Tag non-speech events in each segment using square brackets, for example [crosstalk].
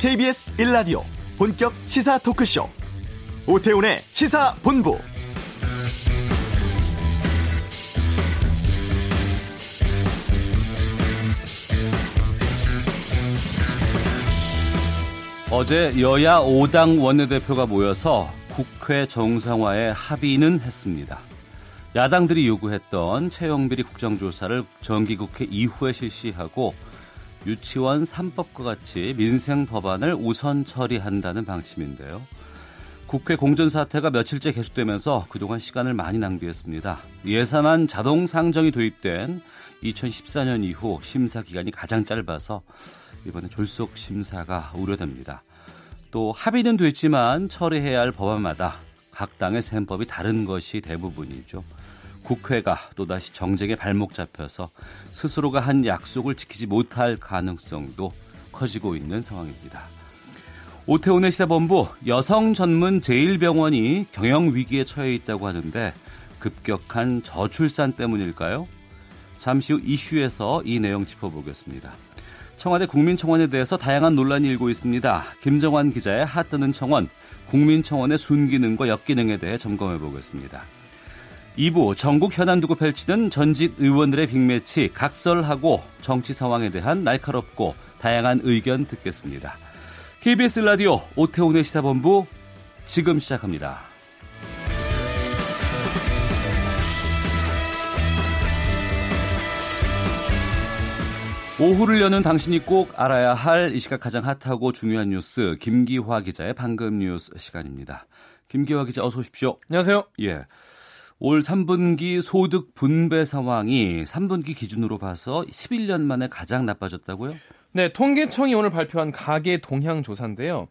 KBS 1라디오 본격 시사 토크쇼 오태훈의 시사본부 어제 여야 5당 원내대표가 모여서 국회 정상화에 합의는 했습니다. 야당들이 요구했던 채용비리 국정조사를 정기국회 이후에 실시하고 유치원 3법과 같이 민생 법안을 우선 처리한다는 방침인데요. 국회 공전 사태가 며칠째 계속되면서 그동안 시간을 많이 낭비했습니다. 예산안 자동 상정이 도입된 2014년 이후 심사 기간이 가장 짧아서 이번에 졸속 심사가 우려됩니다. 또 합의는 됐지만 처리해야 할 법안마다 각 당의 셈법이 다른 것이 대부분이죠. 국회가 또다시 정쟁에 발목 잡혀서 스스로가 한 약속을 지키지 못할 가능성도 커지고 있는 상황입니다. 오태훈의 시사본부 여성 전문 제1병원이 경영 위기에 처해 있다고 하는데 급격한 저출산 때문일까요? 잠시 후 이슈에서 이 내용 짚어보겠습니다. 청와대 국민청원에 대해서 다양한 논란이 일고 있습니다. 김정환 기자의 핫뜨는 청원, 국민청원의 순기능과 역기능에 대해 점검해 보겠습니다. 2부 전국 현안 두고 펼치는 전직 의원들의 빅매치 각설하고 정치 상황에 대한 날카롭고 다양한 의견 듣겠습니다. KBS 라디오 오태훈의 시사본부 지금 시작합니다. 오후를 여는 당신이 꼭 알아야 할 이 시각 가장 핫하고 중요한 뉴스 김기화 기자의 방금 뉴스 시간입니다. 김기화 기자 어서 오십시오. 안녕하세요. 예. 올 3분기 소득 분배 상황이 3분기 기준으로 봐서 11년 만에 가장 나빠졌다고요? 네, 통계청이 오늘 발표한 가계 동향 조사인데요.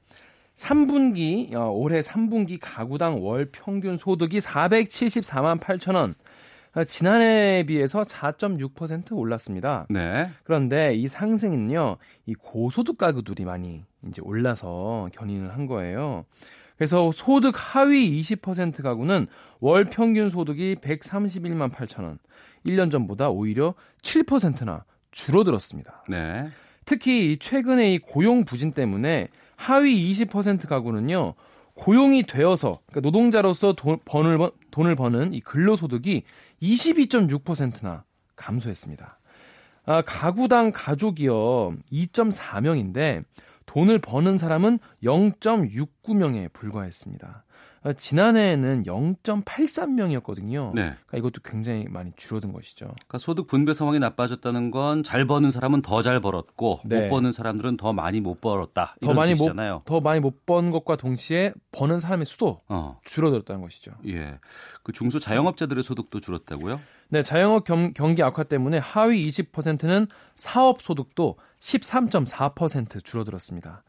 3분기 어, 올해 3분기 가구당 월 평균 소득이 474만 8천 원. 어, 지난해에 비해서 4.6% 올랐습니다. 네. 그런데 이 상승은요, 이 고소득 가구들이 많이 이제 올라서 견인을 한 거예요. 그래서 소득 하위 20% 가구는 월 평균 소득이 131만 8천 원. 1년 전보다 오히려 7%나 줄어들었습니다. 네. 특히 최근에 이 고용 부진 때문에 하위 20% 가구는요. 고용이 되어서 그러니까 노동자로서 돈, 번을, 돈을 버는 이 근로소득이 22.6%나 감소했습니다. 아, 가구당 가족이요 2.4명인데 돈을 버는 사람은 0.69명에 불과했습니다. 아, 지난해에는 0.83명이었거든요. 네. 그러니까 이것도 굉장히 많이 줄어든 것이죠. 그러니까 소득 분배 상황이 나빠졌다는 건 잘 버는 사람은 더 잘 벌었고 네. 못 버는 사람들은 더 많이 못 벌었다. 더 많이 뜻이잖아요. 못, 더 많이 못 번 것과 동시에 버는 사람의 수도 어. 줄어들었다는 것이죠. 예. 그 중소 자영업자들의 소득도 줄었다고요? 네, 자영업 경, 경기 악화 때문에 하위 20%는 사업 소득도 13.4% 줄어들었습니다.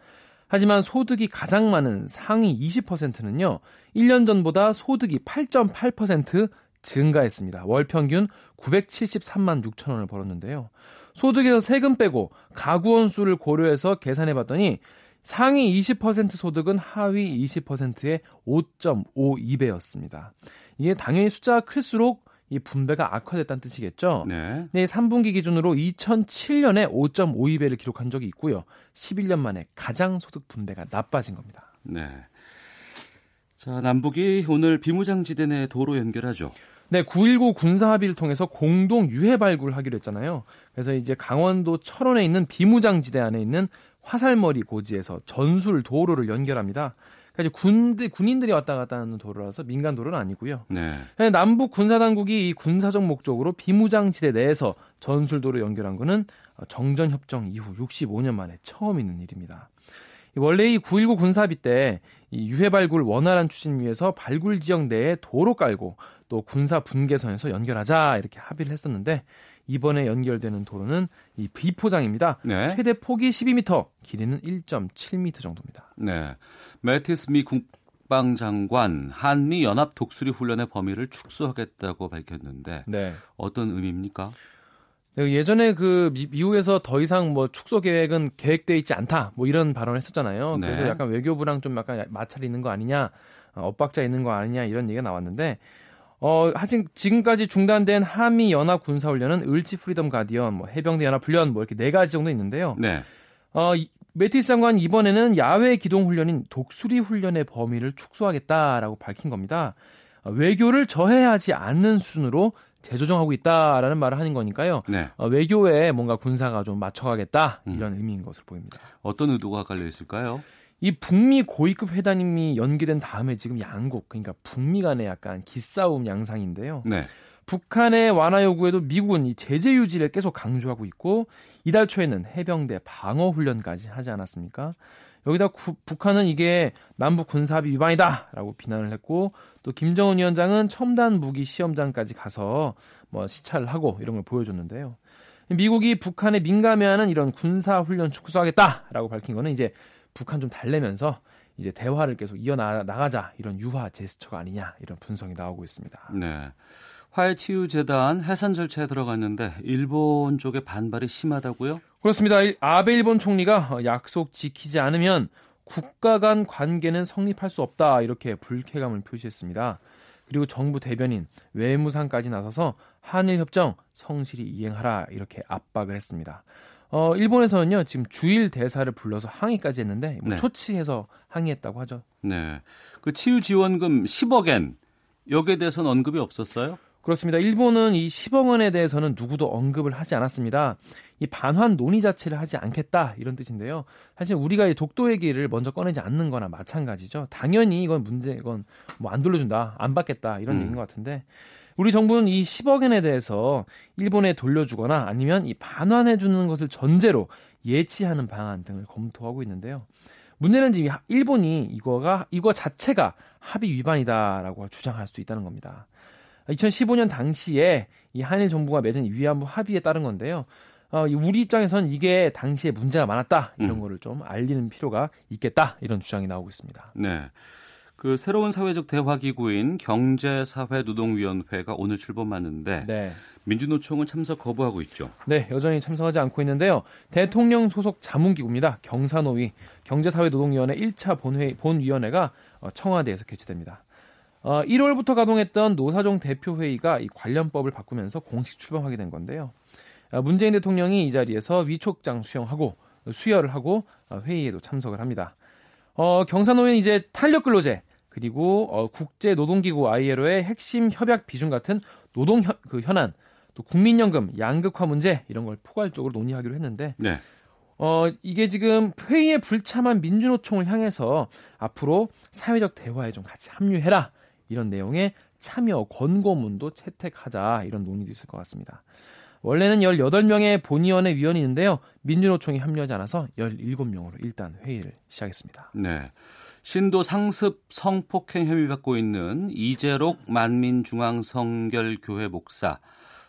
하지만 소득이 가장 많은 상위 20%는요, 1년 전보다 소득이 8.8% 증가했습니다. 월 평균 973만 6천 원을 벌었는데요. 소득에서 세금 빼고 가구원 수를 고려해서 계산해 봤더니 상위 20% 소득은 하위 20%의 5.52배였습니다. 이게 당연히 숫자가 클수록 이 분배가 악화됐다는 뜻이겠죠. 네. 네, 3분기 기준으로 2007년에 5.52배를 기록한 적이 있고요. 11년 만에 가장 소득 분배가 나빠진 겁니다. 네. 자, 남북이 오늘 비무장지대 내 도로 연결하죠. 네, 9.19 군사합의를 통해서 공동 유해 발굴을 하기로 했잖아요. 그래서 이제 강원도 철원에 있는 비무장지대 안에 있는 화살머리 고지에서 전술 도로를 연결합니다. 그러니까 군대, 군인들이 왔다 갔다 하는 도로라서 민간 도로는 아니고요. 네. 남북 군사 당국이 이 군사적 목적으로 비무장지대 내에서 전술도로 연결한 거는 정전 협정 이후 65년 만에 처음 있는 일입니다. 원래 이 9.19 군사합의 때이 유해 발굴 원활한 추진 위해서 발굴 지역 내에 도로 깔고 또 군사 분계선에서 연결하자 이렇게 합의를 했었는데 이번에 연결되는 도로는 이 비포장입니다. 네. 최대 폭이 12m, 길이는 1.7m 정도입니다. 네. 매티스 미 국방 장관 한미 연합 독수리 훈련의 범위를 축소하겠다고 밝혔는데 네. 어떤 의미입니까? 네, 예전에 그 미, 미국에서 더 이상 뭐 축소 계획은 계획돼 있지 않다 뭐 이런 발언을 했었잖아요. 네. 그래서 약간 외교부랑 좀 약간 마찰이 있는 거 아니냐, 어, 엇박자 있는 거 아니냐 이런 얘기가 나왔는데 어, 사실 지금까지 중단된 한미 연합 군사 훈련은 을지 프리덤 가디언, 뭐 해병대 연합 훈련 뭐 이렇게 네 가지 정도 있는데요. 네. 어, 이- 메티스 장관 이번에는 야외 기동 훈련인 독수리 훈련의 범위를 축소하겠다라고 밝힌 겁니다. 어, 외교를 저해하지 않는 수준으로 재조정하고 있다라는 말을 하는 거니까요. 네. 어, 외교에 뭔가 군사가 좀 맞춰가겠다 이런 음. 의미인 것으로 보입니다. 어떤 의도가 깔려 있을까요? 이 북미 고위급 회담이 연기된 다음에 지금 양국 그러니까 북미 간의 약간 기싸움 양상인데요. 네. 북한의 완화 요구에도 미국은 이 제재 유지를 계속 강조하고 있고 이달 초에는 해병대 방어 훈련까지 하지 않았습니까? 여기다 구, 북한은 이게 남북 군사합의 위반이다라고 비난을 했고 또 김정은 위원장은 첨단 무기 시험장까지 가서 뭐 시찰을 하고 이런 걸 보여줬는데요. 미국이 북한에 민감해하는 이런 군사 훈련 축소하겠다라고 밝힌 거는 이제 북한 좀 달래면서 이제 대화를 계속 이어 나가자 이런 유화 제스처가 아니냐 이런 분석이 나오고 있습니다. 네. 화해치유재단 해산 절차에 들어갔는데 일본 쪽의 반발이 심하다고요? 그렇습니다. 아베 일본 총리가 약속 지키지 않으면 국가 간 관계는 성립할 수 없다 이렇게 불쾌감을 표시했습니다. 그리고 정부 대변인 외무상까지 나서서 한일 협정 성실히 이행하라 이렇게 압박을 했습니다. 어, 일본에서는요 지금 주일 대사를 불러서 항의까지 했는데 뭐 네. 초치해서 항의했다고 하죠. 네, 그 치유 지원금 10억엔 여기에 대해서는 언급이 없었어요? 그렇습니다. 일본은 이 10억 원에 대해서는 누구도 언급을 하지 않았습니다. 이 반환 논의 자체를 하지 않겠다 이런 뜻인데요. 사실 우리가 이 독도 얘기를 먼저 꺼내지 않는 거나 마찬가지죠. 당연히 이건 문제 이건 뭐 안 돌려준다, 안 받겠다 이런 음. 얘기인 것 같은데 우리 정부는 이 10억 원에 대해서 일본에 돌려주거나 아니면 이 반환해 주는 것을 전제로 예치하는 방안 등을 검토하고 있는데요. 문제는 지금 일본이 이거가 이거 자체가 합의 위반이다라고 주장할 수 있다는 겁니다. 2015년 당시에 이 한일 정부가 맺은 위안부 합의에 따른 건데요. 어, 우리 입장에선 이게 당시에 문제가 많았다 이런 음. 거를 좀 알리는 필요가 있겠다 이런 주장이 나오고 있습니다. 네. 그 새로운 사회적 대화 기구인 경제사회노동위원회가 오늘 출범하는데 네. 민주노총은 참석 거부하고 있죠. 네, 여전히 참석하지 않고 있는데요. 대통령 소속 자문기구입니다. 경사노위 경제사회노동위원회 1차 본회 본위원회가 어, 청와대에서 개최됩니다. 어, 1월부터 가동했던 노사정 대표회의가 이 관련법을 바꾸면서 공식 출범하게 된 건데요. 어, 문재인 대통령이 이 자리에서 위촉장 수용하고 수여를 하고 어, 회의에도 참석을 합니다. 어, 경사노는 이제 탄력 근로제 그리고 어, 국제 노동기구 ILO의 핵심 협약 비중 같은 노동 현, 그 현안 또 국민연금 양극화 문제 이런 걸 포괄적으로 논의하기로 했는데 네. 어, 이게 지금 회의에 불참한 민주노총을 향해서 앞으로 사회적 대화에 좀 같이 합류해라 이런 내용의 참여 권고문도 채택하자 이런 논의도 있을 것 같습니다. 원래는 18명의 본위원회 위원이 있는데요. 민주노총이 합류하지 않아서 17명으로 일단 회의를 시작했습니다. 네. 신도 상습 성폭행 혐의 받고 있는 이재록 만민중앙성결교회 목사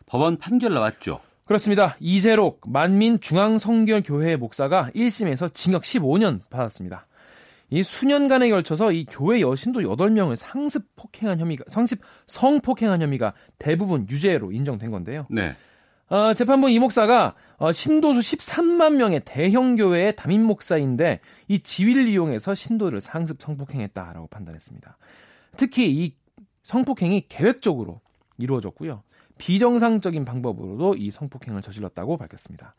법원 판결 나왔죠. 그렇습니다. 이재록 만민중앙성결교회 목사가 1심에서 징역 15년 받았습니다. 이 수년간에 걸쳐서 이 교회 여신도 8명을 상습 폭행한 혐의가 상습 성폭행한 혐의가 대부분 유죄로 인정된 건데요. 네. 어, 재판부 이 목사가 어, 신도수 13만 명의 대형 교회의 담임 목사인데 이 지위를 이용해서 신도를 상습 성폭행했다라고 판단했습니다. 특히 이 성폭행이 계획적으로 이루어졌고요. 비정상적인 방법으로도 이 성폭행을 저질렀다고 밝혔습니다.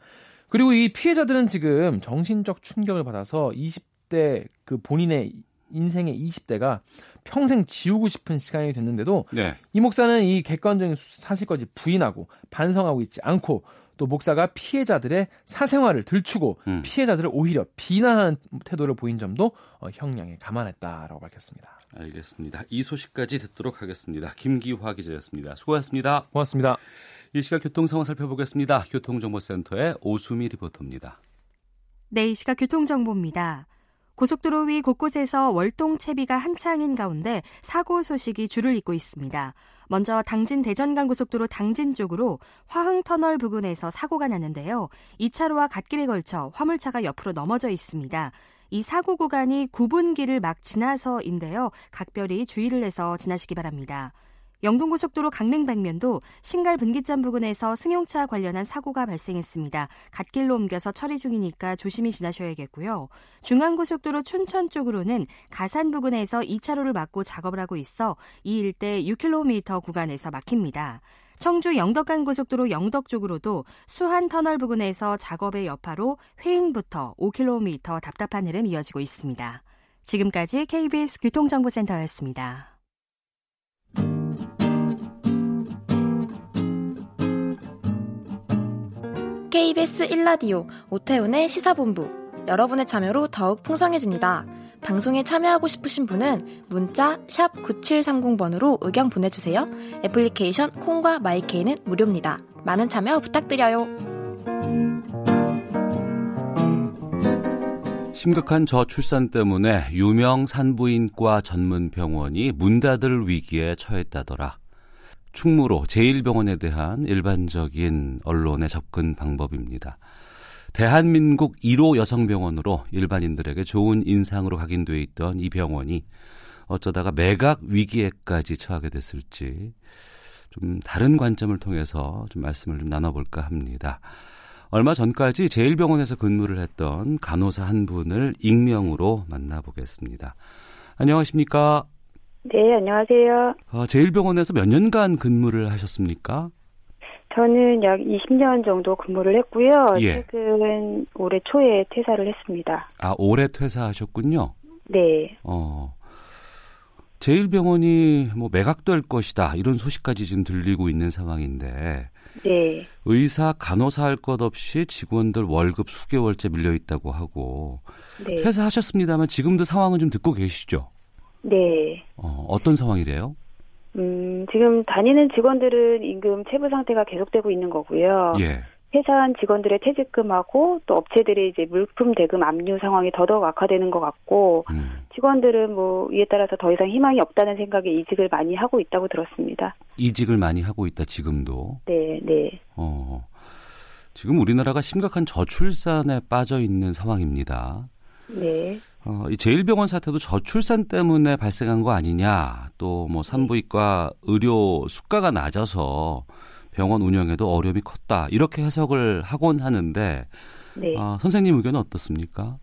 그리고 이 피해자들은 지금 정신적 충격을 받아서 20대 그 본인의 인생의 20대가 평생 지우고 싶은 시간이 됐는데도 네. 이 목사는 이 객관적인 사실까지 부인하고 반성하고 있지 않고 또 목사가 피해자들의 사생활을 들추고 음. 피해자들을 오히려 비난하는 태도를 보인 점도 어, 형량에 감안했다라고 밝혔습니다. 알겠습니다. 이 소식까지 듣도록 하겠습니다. 김기화 기자였습니다. 수고하셨습니다. 고맙습니다. 이 시각 교통 상황 살펴보겠습니다. 교통정보센터의 오수미 리포터입니다. 네, 이 시각 교통정보입니다. 고속도로 위 곳곳에서 월동 채비가 한창인 가운데 사고 소식이 줄을 잇고 있습니다. 먼저 당진 대전간 고속도로 당진 쪽으로 화흥터널 부근에서 사고가 났는데요. 2차로와 갓길에 걸쳐 화물차가 옆으로 넘어져 있습니다. 이 사고 구간이 9분길을 막 지나서인데요. 각별히 주의를 해서 지나시기 바랍니다. 영동고속도로 강릉 방면도 신갈 분기점 부근에서 승용차 관련한 사고가 발생했습니다. 갓길로 옮겨서 처리 중이니까 조심히 지나셔야겠고요. 중앙고속도로 춘천 쪽으로는 가산 부근에서 2차로를 막고 작업을 하고 있어 이 일대 6km 구간에서 막힙니다. 청주 영덕간 고속도로 영덕 쪽으로도 수한 터널 부근에서 작업의 여파로 회인부터 5km 답답한 흐름 이어지고 있습니다. 지금까지 KBS 교통정보센터였습니다. KBS 1라디오 오태훈의 시사본부 여러분의 참여로 더욱 풍성해집니다. 방송에 참여하고 싶으신 분은 문자 9730번으로 의견 보내주세요. 애플리케이션 콩과 마이케이는 무료입니다. 많은 참여 부탁드려요. 심각한 저출산 때문에 유명 산부인과 전문 병원이 문 닫을 위기에 처했다더라. 충무로 제1병원에 대한 일반적인 언론의 접근 방법입니다. 대한민국 1호 여성병원으로 일반인들에게 좋은 인상으로 각인돼 있던 이 병원이 어쩌다가 매각 위기에까지 처하게 됐을지 좀 다른 관점을 통해서 좀 말씀을 좀 나눠볼까 합니다. 얼마 전까지 제1병원에서 근무를 했던 간호사 한 분을 익명으로 만나보겠습니다. 안녕하십니까? 네, 안녕하세요. 어, 제1병원에서 몇 년간 근무를 하셨습니까? 저는 약 20년 정도 근무를 했고요. 예. 최근 올해 초에 퇴사를 했습니다. 아, 올해 퇴사하셨군요. 네. 어. 제1병원이 뭐 매각될 것이다. 이런 소식까지 지금 들리고 있는 상황인데 네. 의사, 간호사 할 것 없이 직원들 월급 수개월째 밀려 있다고 하고 네. 퇴사하셨습니다만 지금도 상황은 좀 듣고 계시죠? 네. 어, 어떤 상황이래요? 음, 지금 다니는 직원들은 임금 체불 상태가 계속되고 있는 거고요. 예. 회사한 직원들의 퇴직금하고 또 업체들의 이제 물품 대금 압류 상황이 더더욱 악화되는 것 같고 음. 직원들은 뭐 이에 따라서 더 이상 희망이 없다는 생각에 이직을 많이 하고 있다고 들었습니다. 이직을 많이 하고 있다 지금도. 네, 네. 어. 지금 우리나라가 심각한 저출산에 빠져 있는 상황입니다. 네. 어, 이 제1병원 사태도 저출산 때문에 발생한 거 아니냐. 또 뭐 산부인과 의료 수가가 낮아서 병원 운영에도 어려움이 컸다. 이렇게 해석을 하곤 하는데 네. 어, 선생님 의견은 어떻습니까?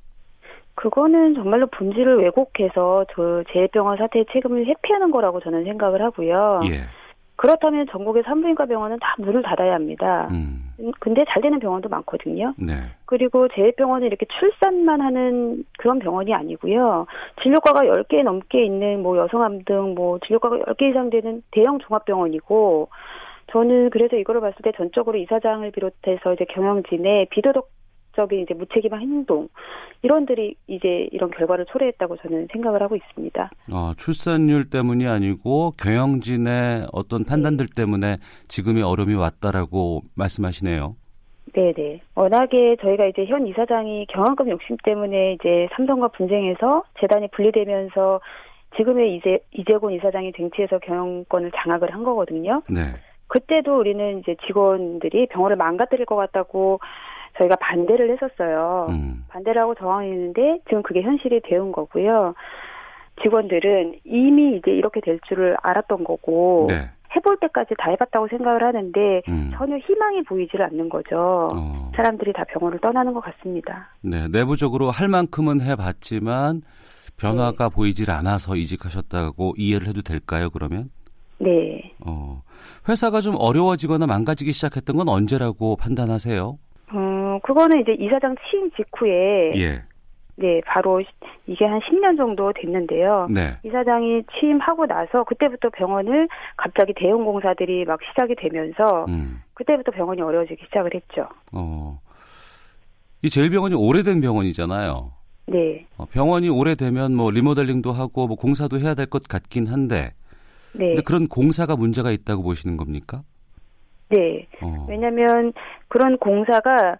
그거는 정말로 본질을 왜곡해서 저 재해병원 사태의 책임을 회피하는 거라고 저는 생각을 하고요. 예. 그렇다면 전국의 산부인과 병원은 다 문을 닫아야 합니다. 음. 근데 잘 되는 병원도 많거든요. 네. 그리고 재해병원은 이렇게 출산만 하는 그런 병원이 아니고요. 진료과가 10개 넘게 있는 뭐 여성암 등 뭐 진료과가 10개 이상 되는 대형 종합병원이고 저는 그래서 이거를 봤을 때 전적으로 이사장을 비롯해서 이제 경영진의 비도덕 적인 이제 무책임한 행동 이런들이 이제 이런 결과를 초래했다고 저는 생각을 하고 있습니다. 어, 출산율 때문이 아니고 경영진의 어떤 판단들 때문에 지금의 어려움이 왔다라고 말씀하시네요. 네네. 워낙에 저희가 이제 현 이사장이 경영권 욕심 때문에 이제 삼성과 분쟁해서 재단이 분리되면서 지금의 이제 이재곤 이사장이 쟁취해서 경영권을 장악을 한 거거든요. 네. 그때도 우리는 이제 직원들이 병원을 망가뜨릴 것 같다고 저희가 반대를 했었어요. 음. 반대를 하고 저항했는데 지금 그게 현실이 되온 거고요. 직원들은 이미 이제 이렇게 될 줄을 알았던 거고 네. 해볼 때까지 다 해봤다고 생각을 하는데 음. 전혀 희망이 보이질 않는 거죠. 어. 사람들이 다 병원을 떠나는 것 같습니다. 네, 내부적으로 할 만큼은 해봤지만 변화가 네. 보이질 않아서 이직하셨다고 이해를 해도 될까요? 그러면 네. 어, 회사가 좀 어려워지거나 망가지기 시작했던 건 언제라고 판단하세요? 어, 그거는 이제 이사장 취임 직후에 예, 네, 바로 시- 이게 한 10년 정도 됐는데요. 네, 이사장이 취임하고 나서 그때부터 병원을 갑자기 대형 공사들이 막 시작이 되면서 음, 그때부터 병원이 어려워지기 시작을 했죠. 어, 이 제일병원이 오래된 병원이잖아요. 네. 어, 병원이 오래되면 뭐 리모델링도 하고 뭐 공사도 해야 될 것 같긴 한데, 네. 근데 그런 공사가 문제가 있다고 보시는 겁니까? 네. 어, 왜냐면 그런 공사가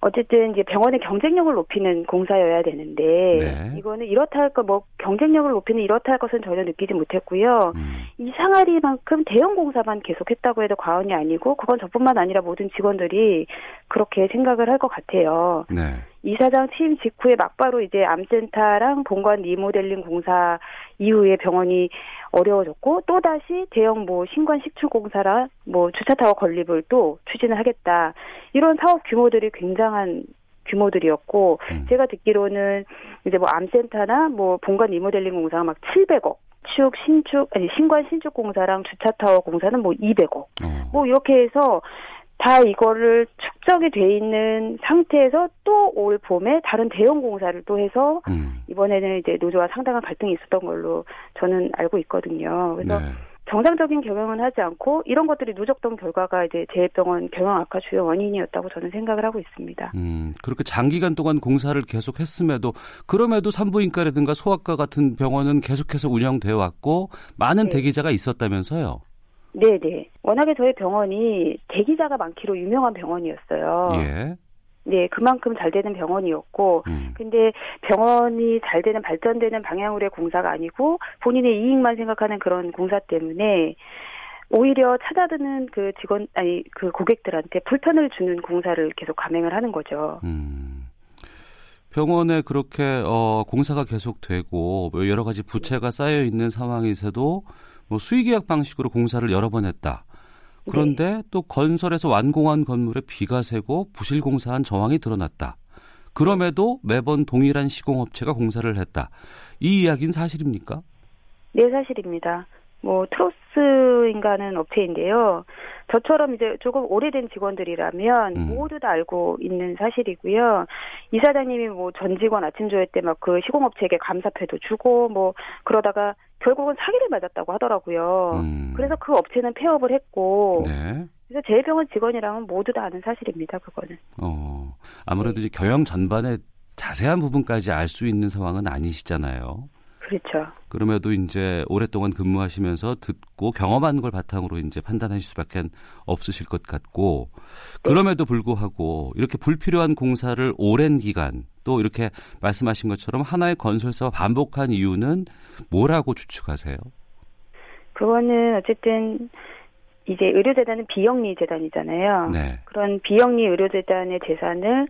어쨌든 이제 병원의 경쟁력을 높이는 공사여야 되는데 네. 이거는 이렇다 할 것 뭐 경쟁력을 높이는 이렇다 할 것은 전혀 느끼지 못했고요. 음, 이 상하리만큼 대형 공사만 계속했다고 해도 과언이 아니고 그건 저뿐만 아니라 모든 직원들이 그렇게 생각을 할 것 같아요. 네, 이사장 취임 직후에 막바로 이제 암센터랑 본관 리모델링 공사 이후에 병원이 어려워졌고 또 다시 대형 뭐 신관 신축 공사랑 뭐 주차 타워 건립을 또 추진을 하겠다 이런 사업 규모들이 굉장한 규모들이었고 음. 제가 듣기로는 이제 뭐 암센터나 뭐 본관 리모델링 공사가 막 700억 신축, 신축, 아니, 신관 신축 공사랑 주차 타워 공사는 뭐 200억. 어. 뭐 이렇게 해서 다 이거를 축적이 돼 있는 상태에서 또 올 봄에 다른 대형 공사를 또 해서 음. 이번에는 이제 노조와 상당한 갈등이 있었던 걸로 저는 알고 있거든요. 그래서 네. 정상적인 경영은 하지 않고 이런 것들이 누적된 결과가 이제 재해병원 경영 악화 주요 원인이었다고 저는 생각을 하고 있습니다. 음, 그렇게 장기간 동안 공사를 계속 했음에도 그럼에도 산부인과라든가 소아과 같은 병원은 계속해서 운영되어 왔고 많은 네. 대기자가 있었다면서요. 네네. 워낙에 저희 병원이 대기자가 많기로 유명한 병원이었어요. 예. 네, 그만큼 잘 되는 병원이었고, 음. 근데 병원이 잘 되는 발전되는 방향으로의 공사가 아니고 본인의 이익만 생각하는 그런 공사 때문에 오히려 찾아드는 그 직원 아니 그 고객들한테 불편을 주는 공사를 계속 감행을 하는 거죠. 음. 병원에 그렇게 어, 공사가 계속되고 뭐 여러 가지 부채가 쌓여 있는 상황에서도 뭐 수의계약 방식으로 공사를 여러 번 했다. 그런데 또 건설에서 완공한 건물에 비가 새고 부실 공사한 정황이 드러났다. 그럼에도 매번 동일한 시공업체가 공사를 했다. 이 이야기는 사실입니까? 네, 사실입니다. 뭐 트로스인가는 업체인데요. 저처럼 이제 조금 오래된 직원들이라면 음. 모두 다 알고 있는 사실이고요. 이사장님이 뭐 전 직원 아침 조회 때 막 그 시공업체에게 감사패도 주고 뭐 그러다가 결국은 사기를 맞았다고 하더라고요. 음. 그래서 그 업체는 폐업을 했고 네. 그래서 제일병원 직원이라면 모두 다 아는 사실입니다. 그거는. 어, 아무래도 이제 경영 전반의 자세한 부분까지 알 수 있는 상황은 아니시잖아요. 그렇죠. 그럼에도 이제 오랫동안 근무하시면서 듣고 경험한 걸 바탕으로 이제 판단하실 수밖에 없으실 것 같고 그럼에도 불구하고 이렇게 불필요한 공사를 오랜 기간 또 이렇게 말씀하신 것처럼 하나의 건설사와 반복한 이유는 뭐라고 추측하세요? 그거는 어쨌든 이제 의료재단은 비영리 재단이잖아요. 네. 그런 비영리 의료재단의 재산을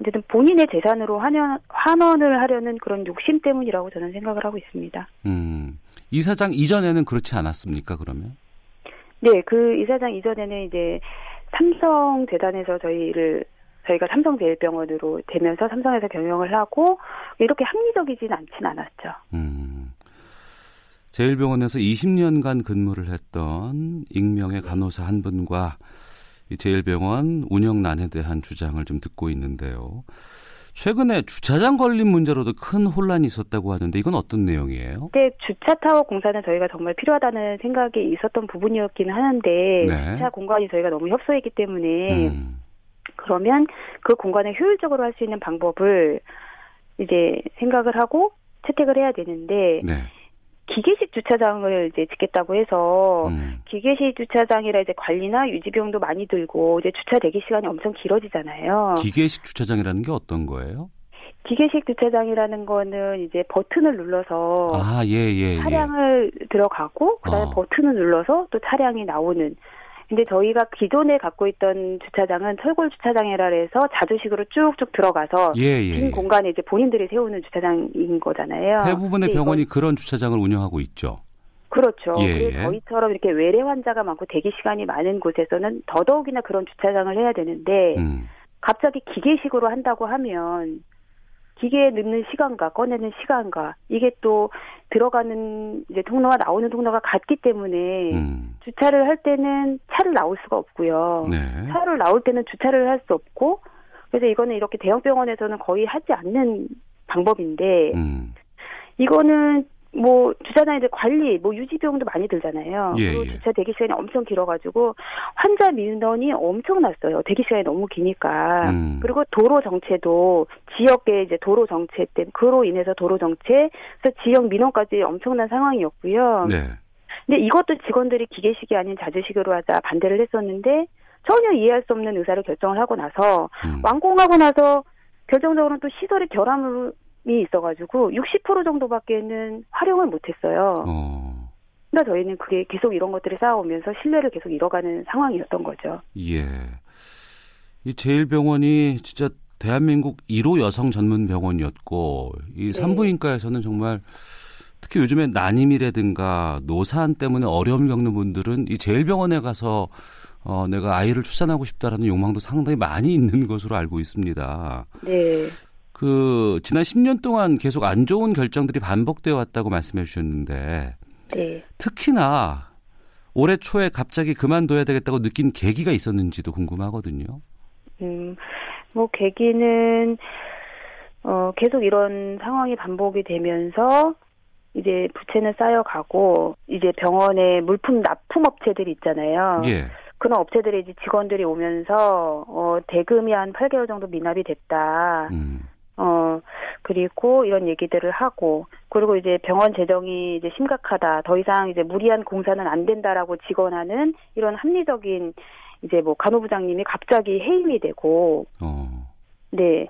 어쨌든 본인의 재산으로 환원, 환원을 하려는 그런 욕심 때문이라고 저는 생각을 하고 있습니다. 음. 이사장 이전에는 그렇지 않았습니까, 그러면? 네, 그 이사장 이전에는 이제 삼성 재단에서 저희를 저희가 삼성제일병원으로 되면서 삼성에서 경영을 하고 이렇게 합리적이진 않진 않았죠. 음. 제일병원에서 20년간 근무를 했던 익명의 간호사 한 분과 이 제일병원 운영난에 대한 주장을 좀 듣고 있는데요. 최근에 주차장 걸린 문제로도 큰 혼란이 있었다고 하는데 이건 어떤 내용이에요? 그때 주차 타워 공사는 저희가 정말 필요하다는 생각이 있었던 부분이었기는 하는데 네. 주차 공간이 저희가 너무 협소했기 때문에 음. 그러면 그 공간을 효율적으로 할 수 있는 방법을 이제 생각을 하고 채택을 해야 되는데 네. 기계식 주차장을 이제 짓겠다고 해서 음. 기계식 주차장이라 이제 관리나 유지 비용도 많이 들고 이제 주차 대기 시간이 엄청 길어지잖아요. 기계식 주차장이라는 게 어떤 거예요? 기계식 주차장이라는 거는 이제 버튼을 눌러서 아, 예, 예, 예. 차량을 들어가고 그다음에 어. 버튼을 눌러서 또 차량이 나오는. 근데 저희가 기존에 갖고 있던 주차장은 철골 주차장이라 해서 자주식으로 쭉쭉 들어가서 예, 예. 빈 공간에 이제 본인들이 세우는 주차장인 거잖아요. 대부분의 병원이 그런 주차장을 운영하고 있죠. 그렇죠. 예, 예. 저희처럼 이렇게 외래 환자가 많고 대기 시간이 많은 곳에서는 더더욱이나 그런 주차장을 해야 되는데 음. 갑자기 기계식으로 한다고 하면 기계에 넣는 시간과 꺼내는 시간과 이게 또 들어가는 이제 통로와 나오는 통로가 같기 때문에 음. 주차를 할 때는 차를 나올 수가 없고요. 네. 차를 나올 때는 주차를 할 수 없고 그래서 이거는 이렇게 대형 병원에서는 거의 하지 않는 방법인데 음. 이거는 뭐 주차장 이제 관리 뭐 유지 비용도 많이 들잖아요. 예, 그리고 예. 주차 대기 시간이 엄청 길어가지고 환자 민원이 엄청났어요. 대기 시간이 너무 기니까. 음. 그리고 도로 정체도 지역의 이제 도로 정체 때문에 그로 인해서 도로 정체 그래서 지역 민원까지 엄청난 상황이었고요. 네. 근데 이것도 직원들이 기계식이 아닌 자주식으로 하자 반대를 했었는데 전혀 이해할 수 없는 의사를 결정을 하고 나서 음. 완공하고 나서 결정적으로는 또 시설의 결함 이 있어가지고 60% 정도밖에는 활용을 못했어요. 어. 그러니까 저희는 그게 계속 이런 것들이 쌓아오면서 신뢰를 계속 잃어가는 상황이었던 거죠. 예. 이 제일병원이 진짜 대한민국 1호 여성 전문 병원이었고 이 네. 산부인과에서는 정말 특히 요즘에 난임이라든가 노산 때문에 어려움을 겪는 분들은 이 제일병원에 가서 어, 내가 아이를 출산하고 싶다라는 욕망도 상당히 많이 있는 것으로 알고 있습니다. 네. 그 지난 10년 동안 계속 안 좋은 결정들이 반복되어 왔다고 말씀해 주셨는데 네. 특히나 올해 초에 갑자기 그만둬야 되겠다고 느낀 계기가 있었는지도 궁금하거든요. 음, 뭐 계기는 어 계속 이런 상황이 반복이 되면서 이제 부채는 쌓여가고 이제 병원에 물품 납품 업체들 있잖아요. 예. 그런 업체들의 이제 직원들이 오면서 어 대금이 한 8개월 정도 미납이 됐다. 음. 어 그리고 이런 얘기들을 하고 그리고 이제 병원 재정이 이제 심각하다. 더 이상 이제 무리한 공사는 안 된다라고 직언하는 이런 합리적인 이제 뭐 간호부장님이 갑자기 해임이 되고 어. 네.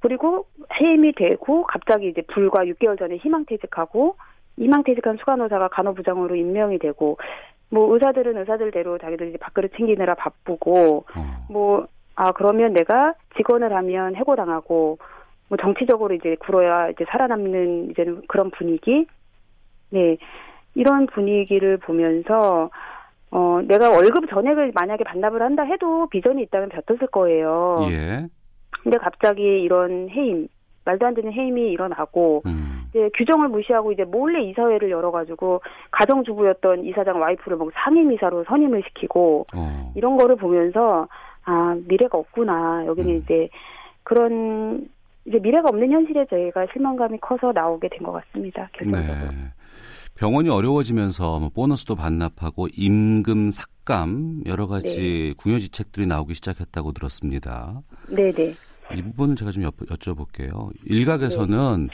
그리고 해임이 되고 갑자기 이제 불과 6개월 전에 희망퇴직하고 희망퇴직한 수간호사가 간호부장으로 임명이 되고 뭐 의사들은 의사들대로 자기들 이제 밥그릇 챙기느라 바쁘고 어. 뭐 아 그러면 내가 직원을 하면 해고당하고 뭐 정치적으로 이제 굴어야 이제 살아남는 이제는 그런 분위기 네 이런 분위기를 보면서 어 내가 월급 전액을 만약에 반납을 한다 해도 비전이 있다면 벼떴을 거예요. 예. 근데 갑자기 이런 해임 말도 안 되는 해임이 일어나고 음. 이제 규정을 무시하고 이제 몰래 이사회를 열어가지고 가정주부였던 이사장 와이프를 뭐 상임이사로 선임을 시키고 어. 이런 거를 보면서 아 미래가 없구나 여기는 음. 이제 그런 이제 미래가 없는 현실에 저희가 실망감이 커서 나오게 된 것 같습니다 결론적으로 네. 병원이 어려워지면서 뭐 보너스도 반납하고 임금 삭감 여러 가지 궁여지책들이 나오기 시작했다고 들었습니다. 네 네 이 부분을 제가 좀 여, 여쭤볼게요. 일각에서는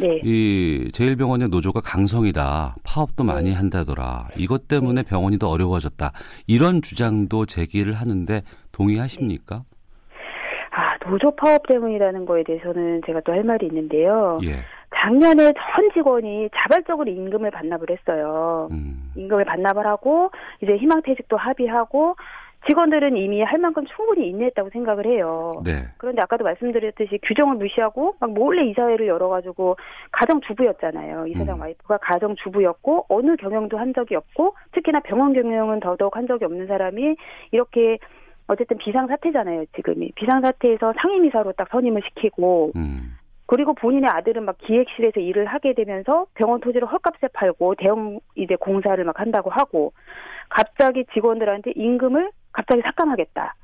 네이 제일병원의 노조가 강성이다. 파업도 많이 한다더라. 이것 때문에 병원이 더 어려워졌다. 이런 주장도 제기를 하는데 동의하십니까? 아 노조 파업 때문이라는 거에 대해서는 제가 또 할 말이 있는데요 예. 작년에 전 직원이 자발적으로 임금을 반납을 했어요 음. 임금을 반납을 하고 이제 희망퇴직도 합의하고 직원들은 이미 할 만큼 충분히 인내했다고 생각을 해요. 네. 그런데 아까도 말씀드렸듯이 규정을 무시하고 막 몰래 이사회를 열어가지고 가정주부였잖아요. 이사장 음. 와이프가 가정주부였고 어느 경영도 한 적이 없고 특히나 병원 경영은 더더욱 한 적이 없는 사람이 이렇게 어쨌든 비상사태잖아요, 지금이. 비상사태에서 상임이사로 딱 선임을 시키고 음. 그리고 본인의 아들은 막 기획실에서 일을 하게 되면서 병원 토지를 헐값에 팔고 대형 이제 공사를 막 한다고 하고 갑자기 직원들한테 임금을 갑자기 삭감하겠다.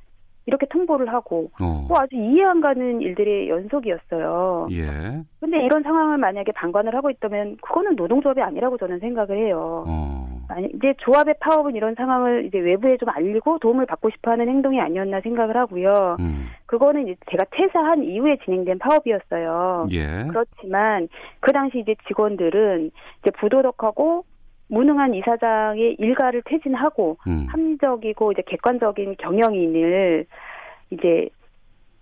이렇게 통보를 하고 어. 뭐 아주 이해 안 가는 일들의 연속이었어요. 예. 근데 이런 상황을 만약에 방관을 하고 있다면 그거는 노동조합이 아니라고 저는 생각을 해요. 어. 아니 이제 조합의 파업은 이런 상황을 이제 외부에 좀 알리고 도움을 받고 싶어 하는 행동이 아니었나 생각을 하고요. 음. 그거는 이제 제가 퇴사한 이후에 진행된 파업이었어요. 예. 그렇지만 그 당시 이제 직원들은 이제 부도덕하고 무능한 이사장의 일가를 퇴진하고 음. 합리적이고 이제 객관적인 경영인을 이제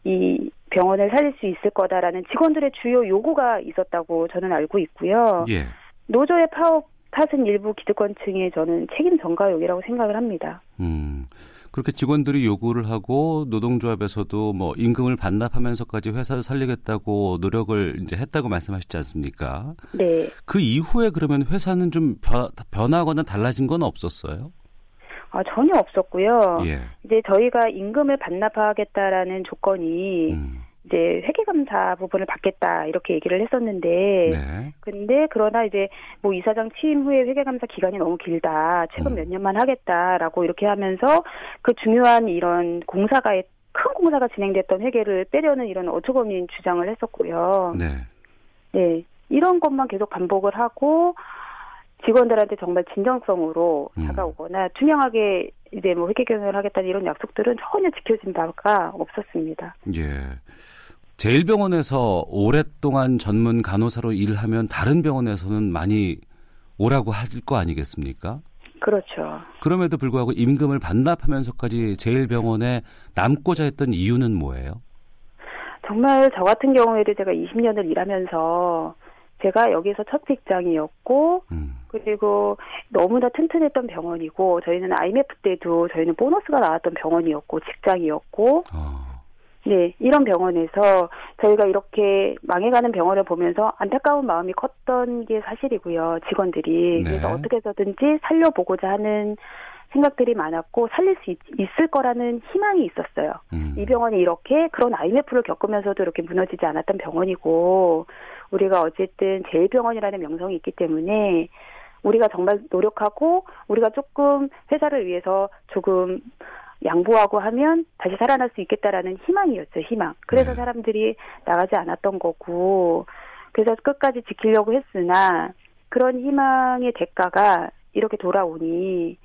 이 병원을 살릴 수 있을 거다라는 직원들의 주요 요구가 있었다고 저는 알고 있고요. 예. 노조의 파업 탓은 일부 기득권층의 저는 책임 전가욕이라고 생각을 합니다. 음. 그렇게 직원들이 요구를 하고 노동조합에서도 뭐 임금을 반납하면서까지 회사를 살리겠다고 노력을 이제 했다고 말씀하셨지 않습니까? 네. 그 이후에 그러면 회사는 좀 변, 변하거나 달라진 건 없었어요? 아, 전혀 없었고요. 예. 이제 저희가 임금을 반납하겠다라는 조건이 음. 이제 회계 감사 부분을 받겠다 이렇게 얘기를 했었는데 네. 근데 그러나 이제 뭐 이사장 취임 후에 회계 감사 기간이 너무 길다 최근 음. 몇 년만 하겠다라고 이렇게 하면서 그 중요한 이런 공사가 큰 공사가 진행됐던 회계를 빼려는 이런 어처구니인 주장을 했었고요. 네. 네 이런 것만 계속 반복을 하고 직원들한테 정말 진정성으로 음. 다가오거나 투명하게 이제 뭐 회계 경영을 하겠다는 이런 약속들은 전혀 지켜진 바가 없었습니다. 예. 제일 병원에서 오랫동안 전문 간호사로 일하면 다른 병원에서는 많이 오라고 할 거 아니겠습니까? 그렇죠. 그럼에도 불구하고 임금을 반납하면서까지 제일 병원에 남고자 했던 이유는 뭐예요? 정말 저 같은 경우에도 제가 20년을 일하면서 제가 여기서 첫 직장이었고 음. 그리고 너무나 튼튼했던 병원이고 저희는 IMF 때도 저희는 보너스가 나왔던 병원이었고 직장이었고 어. 네 이런 병원에서 저희가 이렇게 망해가는 병원을 보면서 안타까운 마음이 컸던 게 사실이고요 직원들이 네. 그래서 어떻게 해서든지 살려보고자 하는 생각들이 많았고 살릴 수 있, 있을 거라는 희망이 있었어요. 음. 이 병원이 이렇게 그런 IMF를 겪으면서도 이렇게 무너지지 않았던 병원이고 우리가 어쨌든 제일 병원이라는 명성이 있기 때문에 우리가 정말 노력하고 우리가 조금 회사를 위해서 조금 양보하고 하면 다시 살아날 수 있겠다라는 희망이었죠, 희망. 그래서 네. 사람들이 나가지 않았던 거고, 그래서 끝까지 지키려고 했으나, 그런 희망의 대가가 이렇게 돌아오니,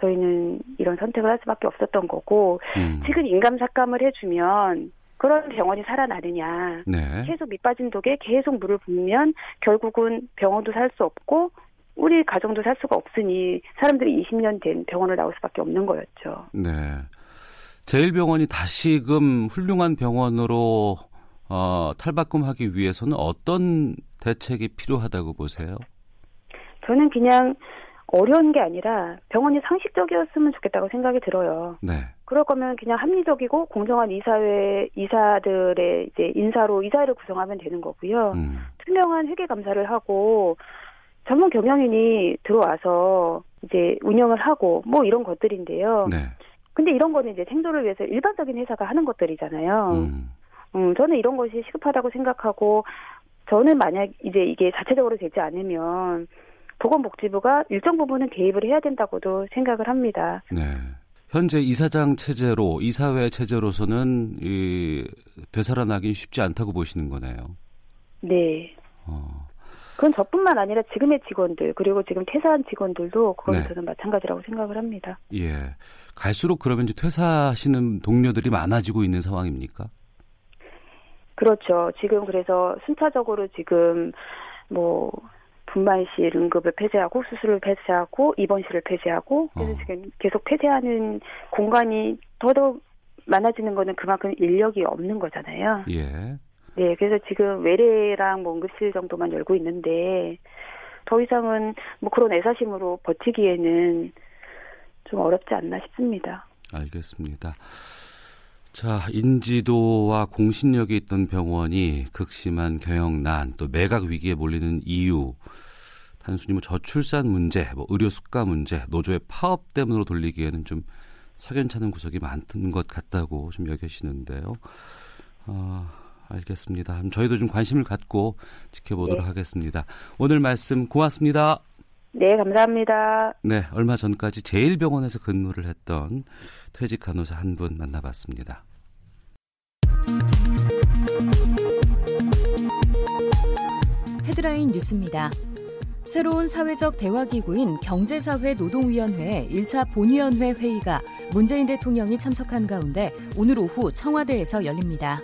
저희는 이런 선택을 할 수밖에 없었던 거고, 음. 지금 인감 삭감을 해주면, 그런 병원이 살아나느냐. 네. 계속 밑빠진 독에 계속 물을 붓면, 결국은 병원도 살 수 없고, 우리 가정도 살 수가 없으니, 사람들이 20년 된 병원을 나올 수밖에 없는 거였죠. 네. 제일병원이 다시금 훌륭한 병원으로 어, 탈바꿈하기 위해서는 어떤 대책이 필요하다고 보세요? 저는 그냥 어려운 게 아니라 병원이 상식적이었으면 좋겠다고 생각이 들어요. 네. 그럴 거면 그냥 합리적이고 공정한 이사회 이사들의 이제 인사로 이사회를 구성하면 되는 거고요. 음. 투명한 회계 감사를 하고 전문 경영인이 들어와서 이제 운영을 하고 뭐 이런 것들인데요. 네. 근데 이런 거는 이제 생존을 위해서 일반적인 회사가 하는 것들이잖아요. 음. 음, 저는 이런 것이 시급하다고 생각하고 저는 만약 이제 이게 자체적으로 되지 않으면 보건복지부가 일정 부분은 개입을 해야 된다고도 생각을 합니다. 네. 현재 이사장 체제로 이사회 체제로서는 이 되살아나기 쉽지 않다고 보시는 거네요. 네. 어. 그건 저뿐만 아니라 지금의 직원들 그리고 지금 퇴사한 직원들도 그건 네. 저는 마찬가지라고 생각을 합니다. 예. 갈수록 그러면 이제 퇴사하시는 동료들이 많아지고 있는 상황입니까? 그렇죠. 지금 그래서 순차적으로 지금 뭐 분만실 응급을 폐쇄하고 수술을 폐쇄하고 입원실을 폐쇄하고 그래서 어. 지금 계속 폐쇄하는 공간이 더더욱 많아지는 거는 그만큼 인력이 없는 거잖아요. 예. 네, 그래서 지금 외래랑 뭐 응급실 정도만 열고 있는데 더 이상은 뭐 그런 애사심으로 버티기에는 좀 어렵지 않나 싶습니다. 알겠습니다. 자, 인지도와 공신력이 있던 병원이 극심한 경영난 또 매각 위기에 몰리는 이유 단순히 뭐 저출산 문제, 뭐 의료 수가 문제, 노조의 파업 때문으로 돌리기에는 좀 석연찮은 구석이 많은 것 같다고 좀 여겨지는데요. 어, 알겠습니다. 그럼 저희도 좀 관심을 갖고 지켜보도록 네. 하겠습니다. 오늘 말씀 고맙습니다. 네, 감사합니다. 네, 얼마 전까지 제일병원에서 근무를 했던 퇴직 간호사 한 분 만나봤습니다. 헤드라인 뉴스입니다. 새로운 사회적 대화기구인 경제사회 노동위원회 1차 본위원회 회의가 문재인 대통령이 참석한 가운데 오늘 오후 청와대에서 열립니다.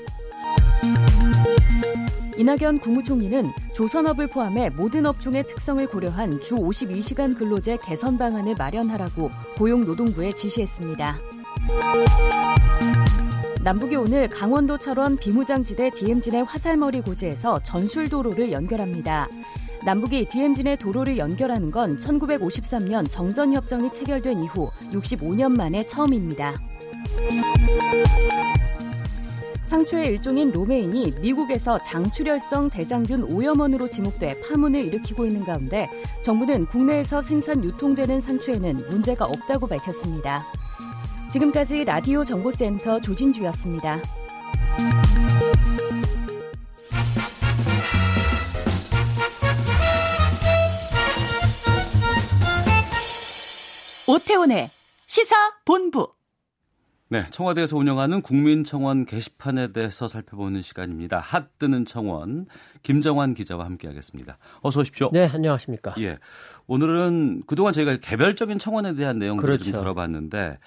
이낙연 국무총리는 조선업을 포함해 모든 업종의 특성을 고려한 주 52시간 근로제 개선 방안을 마련하라고 고용노동부에 지시했습니다. 남북이 오늘 강원도 철원 비무장지대 DM진의 화살머리 고지에서 전술도로를 연결합니다. 남북이 DM진의 도로를 연결하는 건 1953년 정전협정이 체결된 이후 65년 만에 처음입니다. 상추의 일종인 로메인이 미국에서 장출혈성 대장균 오염원으로 지목돼 파문을 일으키고 있는 가운데 정부는 국내에서 생산 유통되는 상추에는 문제가 없다고 밝혔습니다. 지금까지 라디오 정보센터 조진주였습니다. 오태훈의 시사 본부. 네, 청와대에서 운영하는 국민청원 게시판에 대해서 살펴보는 시간입니다. 핫 뜨는 청원 김정환 기자와 함께하겠습니다. 어서 오십시오. 네, 안녕하십니까. 예, 오늘은 그동안 저희가 개별적인 청원에 대한 내용들을 좀 그렇죠. 다뤄봤는데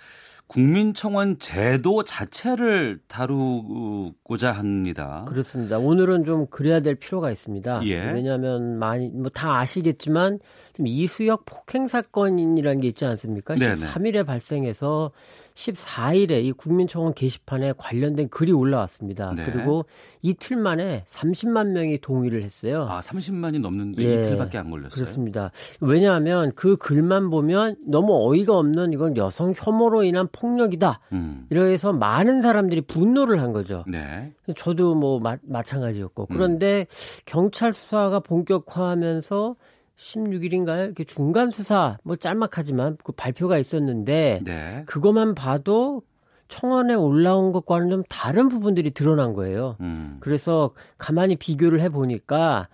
국민청원 제도 자체를 다루고자 합니다. 그렇습니다. 오늘은 좀 그래야 될 필요가 있습니다. 예. 왜냐하면 많이 뭐 다 아시겠지만 이수혁 폭행 사건이라는 게 있지 않습니까? 네네. 13일에 발생해서 14일에 이 국민청원 게시판에 관련된 글이 올라왔습니다. 네. 그리고 이틀 만에 30만 명이 동의를 했어요. 아, 30만이 넘는데 예, 이틀밖에 안 걸렸어요. 그렇습니다. 왜냐하면 그 글만 보면 너무 어이가 없는 이건 여성 혐오로 인한 폭력이다. 음. 이래서 많은 사람들이 분노를 한 거죠. 네. 저도 뭐 마, 마찬가지였고 음. 그런데 경찰 수사가 본격화하면서 16일인가요? 이렇게 중간 수사 뭐 짤막하지만 그 발표가 있었는데 네. 그것만 봐도 청원에 올라온 것과는 좀 다른 부분들이 드러난 거예요. 음. 그래서 가만히 비교를 해 보니까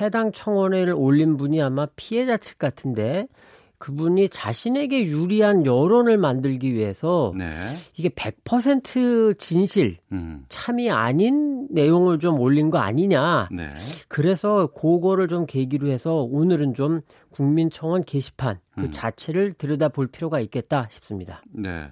해당 청원회를 올린 분이 아마 피해자 측 같은데 그분이 자신에게 유리한 여론을 만들기 위해서 네. 이게 100% 진실, 음. 참이 아닌 내용을 좀 올린 거 아니냐. 네. 그래서 그거를 좀 계기로 해서 오늘은 좀 국민청원 게시판 그 음. 자체를 들여다볼 필요가 있겠다 싶습니다. 네.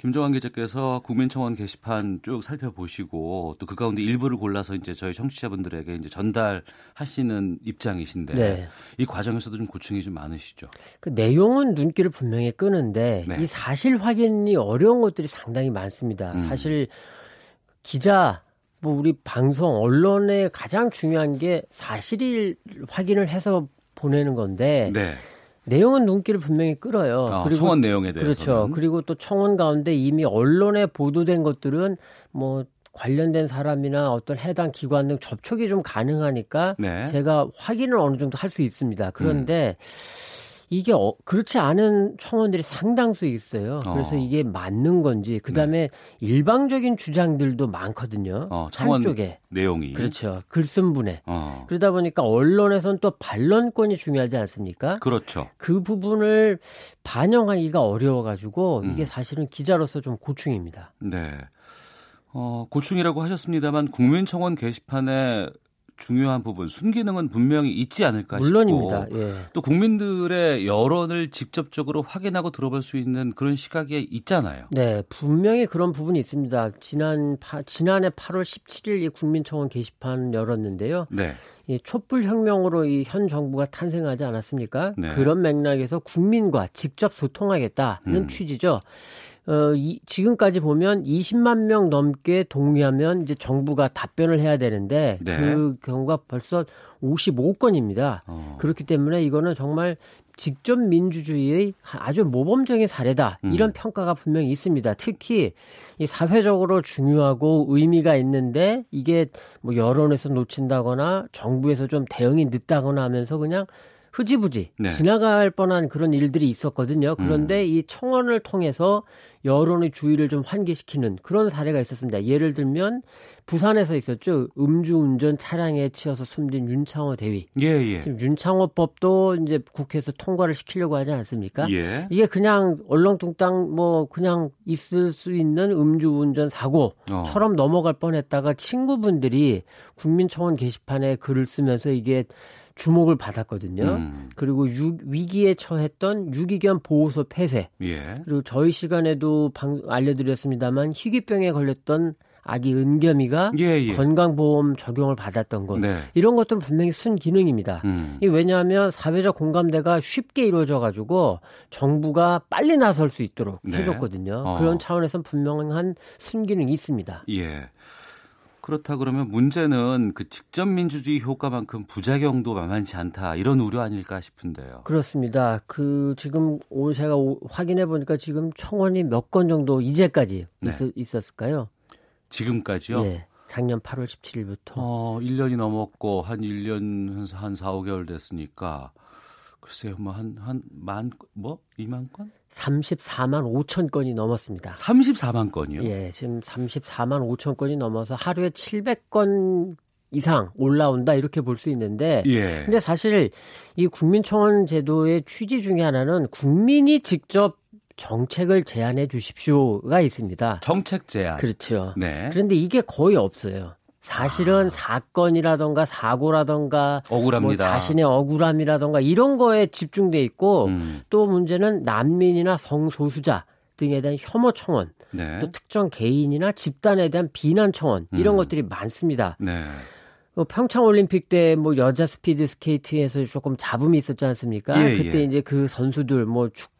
김정환 기자께서 국민청원 게시판 쭉 살펴보시고 또 그 가운데 일부를 골라서 이제 저희 청취자분들에게 이제 전달하시는 입장이신데 네. 이 과정에서도 좀 고충이 좀 많으시죠. 그 내용은 눈길을 분명히 끄는데 네. 이 사실 확인이 어려운 것들이 상당히 많습니다. 음. 사실 기자 뭐 우리 방송 언론의 가장 중요한 게 사실을 확인을 해서 보내는 건데 네. 내용은 눈길을 분명히 끌어요. 어, 청원 내용에 대해서 그렇죠. 그리고 또 청원 가운데 이미 언론에 보도된 것들은 뭐 관련된 사람이나 어떤 해당 기관 등 접촉이 좀 가능하니까 네. 제가 확인을 어느 정도 할 수 있습니다. 그런데 이게 어, 그렇지 않은 청원들이 상당수 있어요. 그래서 어. 이게 맞는 건지 그다음에 일방적인 주장들도 많거든요. 어, 청원 한쪽에 내용이 그렇죠. 글쓴 분에 어. 그러다 보니까 언론에선 또 반론권이 중요하지 않습니까? 그렇죠. 그 부분을 반영하기가 어려워가지고 음. 이게 사실은 기자로서 좀 고충입니다. 네. 어, 고충이라고 하셨습니다만 국민청원 게시판에 중요한 부분 순기능은 분명히 있지 않을까 물론입니다. 예. 또 국민들의 여론을 직접적으로 확인하고 들어볼 수 있는 그런 시각이 있잖아요. 네, 분명히 그런 부분이 있습니다. 지난 파, 지난해 8월 17일 이 국민청원 게시판 열었는데요. 네. 이 촛불 혁명으로 이 현 정부가 탄생하지 않았습니까? 네. 그런 맥락에서 국민과 직접 소통하겠다는 음. 취지죠. 어, 이, 지금까지 보면 20만 명 넘게 동의하면 이제 정부가 답변을 해야 되는데 네. 그 경우가 벌써 55건입니다. 어. 그렇기 때문에 이거는 정말 직접 민주주의의 아주 모범적인 사례다. 음. 이런 평가가 분명히 있습니다. 특히 이 사회적으로 중요하고 의미가 있는데 이게 뭐 여론에서 놓친다거나 정부에서 좀 대응이 늦다거나 하면서 그냥 흐지부지 네. 지나갈 뻔한 그런 일들이 있었거든요. 그런데 이 청원을 통해서 여론의 주의를 좀 환기시키는 그런 사례가 있었습니다. 예를 들면 부산에서 있었죠. 음주운전 차량에 치여서 숨진 윤창호 대위. 예, 예. 지금 윤창호법도 이제 국회에서 통과를 시키려고 하지 않습니까? 예. 이게 그냥 얼렁뚱땅 뭐 그냥 있을 수 있는 음주운전 어. 사고처럼 넘어갈 뻔했다가 친구분들이 국민청원 게시판에 글을 쓰면서 이게 주목을 받았거든요. 음. 그리고 유, 위기에 처했던 유기견 보호소 폐쇄 예. 그리고 저희 시간에도 방, 알려드렸습니다만 희귀병에 걸렸던 아기 은겸이가 예, 예. 건강보험 적용을 받았던 것 네. 이런 것들은 분명히 순기능입니다. 음. 이 왜냐하면 사회적 공감대가 쉽게 이루어져 가지고 정부가 빨리 나설 수 있도록 네. 해줬거든요. 어. 그런 차원에서 분명한 순기능이 있습니다. 예. 그렇다 그러면 문제는 그 직접 민주주의 효과만큼 부작용도 만만치 않다 이런 우려 아닐까 싶은데요. 그렇습니다. 그 지금 오늘 제가 오- 확인해 보니까 지금 청원이 몇 건 정도 이제까지 네. 있, 었 을까요 지금까지요? 예. 작년 8월 17일부터 어, 1년이 넘었고 한 1년 한, 한 4, 5개월 됐으니까 글쎄요. 뭐 한 한 만 뭐 2만 건? 34만 5천 건이 넘었습니다. 34만 건이요? 예, 지금 34만 5천 건이 넘어서 하루에 700건 이상 올라온다 이렇게 볼 수 있는데 예. 근데 사실 이 국민청원 제도의 취지 중에 하나는 국민이 직접 정책을 제안해 주십시오가 있습니다. 정책 제안. 그렇죠. 네. 그런데 이게 거의 없어요. 사실은 사건이라던가 사고라던가 뭐 억울합니다. 자신의 억울함이라던가 이런 거에 집중돼 있고 음, 또 문제는 난민이나 성소수자 등에 대한 혐오 청원, 네. 또 특정 개인이나 집단에 대한 비난 청원 이런 음. 것들이 많습니다. 네. 뭐 평창 올림픽 때 뭐 여자 스피드 스케이트에서 조금 잡음이 있었지 않습니까? 예, 그때 예. 이제 그 선수들 뭐 축구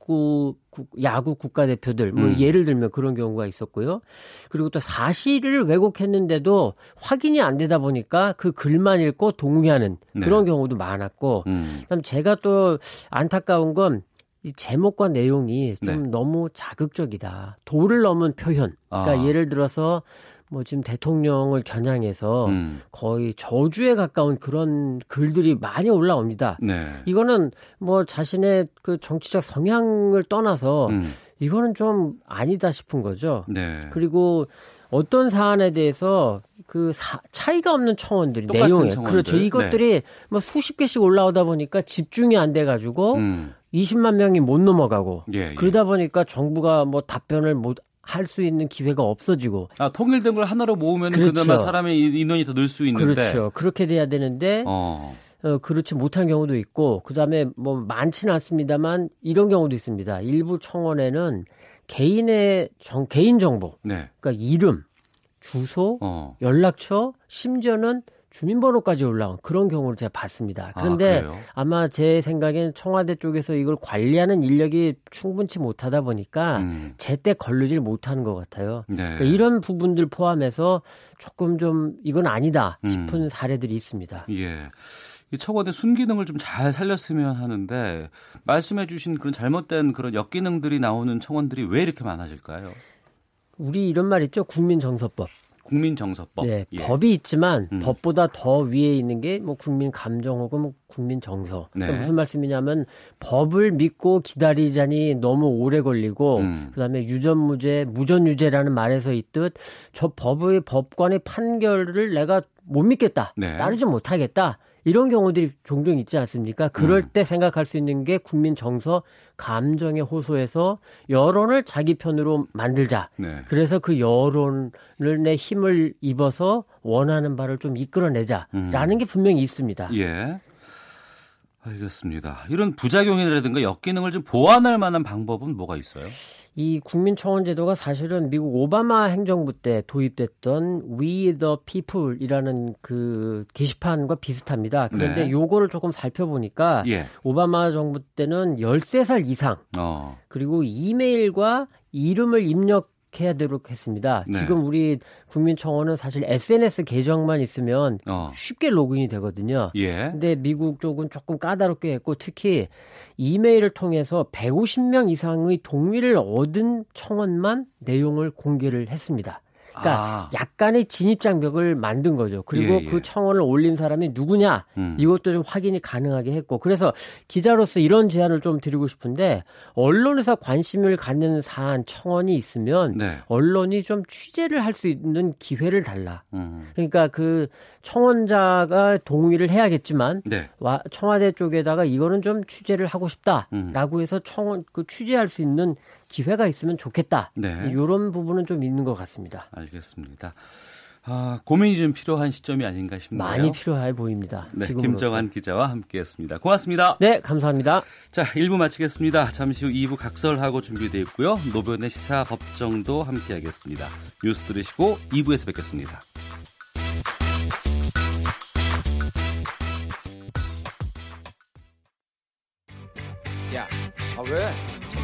국- 야구 국가대표들 뭐 음. 예를 들면 그런 경우가 있었고요. 그리고 또 사실을 왜곡했는데도 확인이 안 되다 보니까 그 글만 읽고 동의하는 네. 그런 경우도 많았고 음, 그다음 제가 또 안타까운 건 이 제목과 내용이 좀 네. 너무 자극적이다. 도를 넘은 표현. 그러니까 아. 예를 들어서 뭐 지금 대통령을 겨냥해서 음, 거의 저주에 가까운 그런 글들이 많이 올라옵니다. 네. 이거는 뭐 자신의 그 정치적 성향을 떠나서 음, 이거는 좀 아니다 싶은 거죠. 네. 그리고 어떤 사안에 대해서 그 사, 차이가 없는 청원들이 내용에 청원들. 그렇죠. 이것들이 네. 뭐 수십 개씩 올라오다 보니까 집중이 안 돼 가지고 음. 20만 명이 못 넘어가고 예, 예. 그러다 보니까 정부가 뭐 답변을 못 할 수 있는 기회가 없어지고 아, 통일된 걸 하나로 모으면 그렇죠. 그나마 사람의 인원이 더 늘 수 있는데. 그렇죠. 그렇게 돼야 되는데 어. 어, 그렇지 못한 경우도 있고 그다음에 뭐 많지는 않습니다만 이런 경우도 있습니다. 일부 청원에는 개인의 정, 개인 정보, 네. 그러니까 이름, 주소, 어. 연락처, 심지어는 주민번호까지 올라온 그런 경우를 제가 봤습니다. 아, 그런데 그래요? 아마 제 생각엔 청와대 쪽에서 이걸 관리하는 인력이 충분치 못하다 보니까 음. 제때 걸르질 못하는 것 같아요. 네. 그러니까 이런 부분들 포함해서 조금 좀 이건 아니다 음. 싶은 사례들이 있습니다. 예. 이 청와대 순기능을 좀 잘 살렸으면 하는데 말씀해 주신 그런 잘못된 그런 역기능들이 나오는 청원들이 왜 이렇게 많아질까요? 우리 이런 말 있죠? 국민정서법. 국민정서법. 네, 예. 법이 있지만 음. 법보다 더 위에 있는 게 뭐 국민 감정 혹은 뭐 국민 정서. 그러니까 네. 무슨 말씀이냐면 법을 믿고 기다리자니 너무 오래 걸리고 음. 그다음에 유전무죄, 무전유죄라는 말에서 있듯 저 법의 법관의 판결을 내가 못 믿겠다, 네. 따르지 못하겠다. 이런 경우들이 종종 있지 않습니까? 그럴 음. 때 생각할 수 있는 게 국민 정서, 감정에 호소해서 여론을 자기 편으로 만들자. 네. 그래서 그 여론을 내 힘을 입어서 원하는 바를 좀 이끌어내자라는 음. 게 분명히 있습니다. 예. 알겠습니다. 이런 부작용이라든가 역기능을 좀 보완할 만한 방법은 뭐가 있어요? 이 국민청원 제도가 사실은 미국 오바마 행정부 때 도입됐던 We the People이라는 그 게시판과 비슷합니다. 그런데 네. 요거를 조금 살펴보니까 예. 오바마 정부 때는 13살 이상 어. 그리고 이메일과 이름을 입력 해야 되도록 했습니다. 네. 지금 우리 국민청원은 사실 SNS 계정만 있으면 어. 쉽게 로그인이 되거든요. 예. 근데 미국 쪽은 조금 까다롭게 했고 특히 이메일을 통해서 150명 이상의 동의를 얻은 청원만 내용을 공개를 했습니다. 그러니까 아. 약간의 진입 장벽을 만든 거죠. 그리고 예, 예. 그 청원을 올린 사람이 누구냐 음. 이것도 좀 확인이 가능하게 했고 그래서 기자로서 이런 제안을 좀 드리고 싶은데 언론에서 관심을 갖는 사안 청원이 있으면 네. 언론이 좀 취재를 할 수 있는 기회를 달라. 음. 그러니까 그 청원자가 동의를 해야겠지만 네. 와- 청와대 쪽에다가 이거는 좀 취재를 하고 음. 싶다라고 해서 청원 그 취재할 수 있는 기회가 있으면 좋겠다. 네. 이런 부분은 좀 있는 것 같습니다. 알겠습니다. 아, 고민이 좀 필요한 시점이 아닌가 싶네요. 많이 필요해 보입니다. 네. 김정한 기자와 함께했습니다. 고맙습니다. 네, 감사합니다. 자, 1부 마치겠습니다. 잠시 후 2부 각설하고 준비되어 있고요. 노변의 시사 법정도 함께하겠습니다. 뉴스 들으시고 2부에서 뵙겠습니다. 야, 아 왜?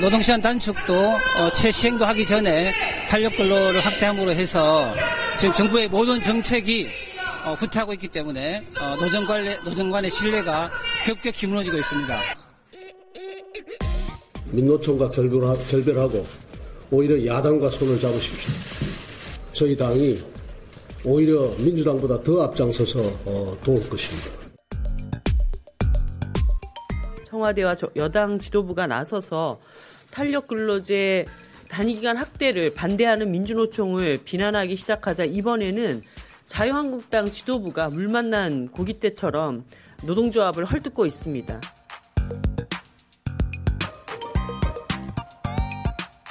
노동시간 단축도 어, 채시행도 하기 전에 탄력 근로를 확대함으로 해서 지금 정부의 모든 정책이 어, 후퇴하고 있기 때문에 어, 노정 관리 노정 간의 신뢰가 급격히 무너지고 있습니다. 민노총과 결별하, 결별하고 오히려 야당과 손을 잡으십시오. 저희 당이 오히려 민주당보다 더 앞장서서 어, 도울 것입니다. 청와대와 저- 여당 지도부가 나서서 탄력 근로제 단기간 확대를 반대하는 민주노총을 비난하기 시작하자 이번에는 자유한국당 지도부가 물 만난 고기 때처럼 노동조합을 헐뜯고 있습니다.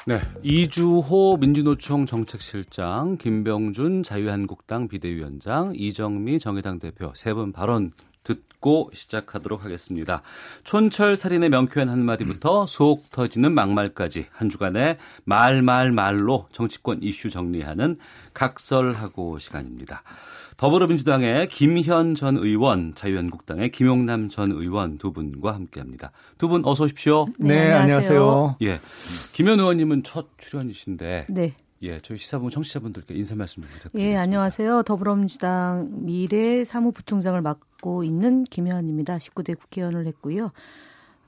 네, 이주호 민주노총 정책실장, 김병준 자유한국당 비대위원장, 이정미 정의당 대표 세 분 발언 듣고 시작하도록 하겠습니다. 촌철 살인의 명쾌한 한마디부터 속 터지는 막말까지 한 주간의 말말말로 정치권 이슈 정리하는 각설하고 시간입니다. 더불어민주당의 김현 전 의원, 자유한국당의 김용남 전 의원 두 분과 함께합니다. 두 분 어서 오십시오. 네, 네, 안녕하세요. 예, 김현 의원님은 첫 출연이신데 네. 예, 저희 시사부 청취자분들께 인사 말씀 좀 부탁드립니다. 예, 안녕하세요. 더불어민주당 미래 사무부총장을 맡고 있는 김혜원입니다. 19대 국회의원을 했고요.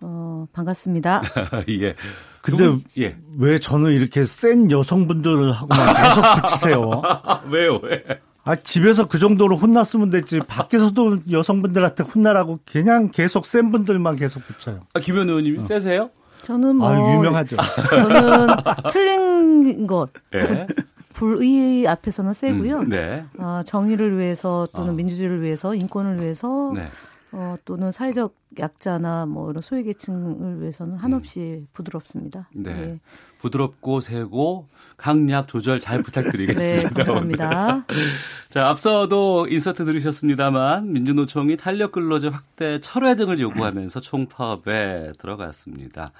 어, 반갑습니다. [laughs] 예. 근데 분, 예. 왜 저는 이렇게 센 여성분들하고만 계속 붙이세요? [laughs] 왜요? 왜? 아, 집에서 그 정도로 혼났으면 됐지. 밖에서도 여성분들한테 혼나라고 그냥 계속 센 분들만 계속 붙여요. 아, 김현 의원님이 어. 세세요? 저는 뭐. 아, 유명하죠. 저는 틀린 것. 네. 불의 앞에서는 세고요. 음, 네. 어, 정의를 위해서 또는 어. 민주주의를 위해서 인권을 위해서 네. 어, 또는 사회적 약자나 뭐 이런 소외계층을 위해서는 한없이 음. 부드럽습니다. 네. 네. 부드럽고 세고 강약 조절 잘 [laughs] 부탁드리겠습니다. 네, 감사합니다. [laughs] 자, 앞서도 인서트 들으셨습니다만 민주노총이 탄력 근로제 확대 철회 등을 요구하면서 총파업에 들어갔습니다.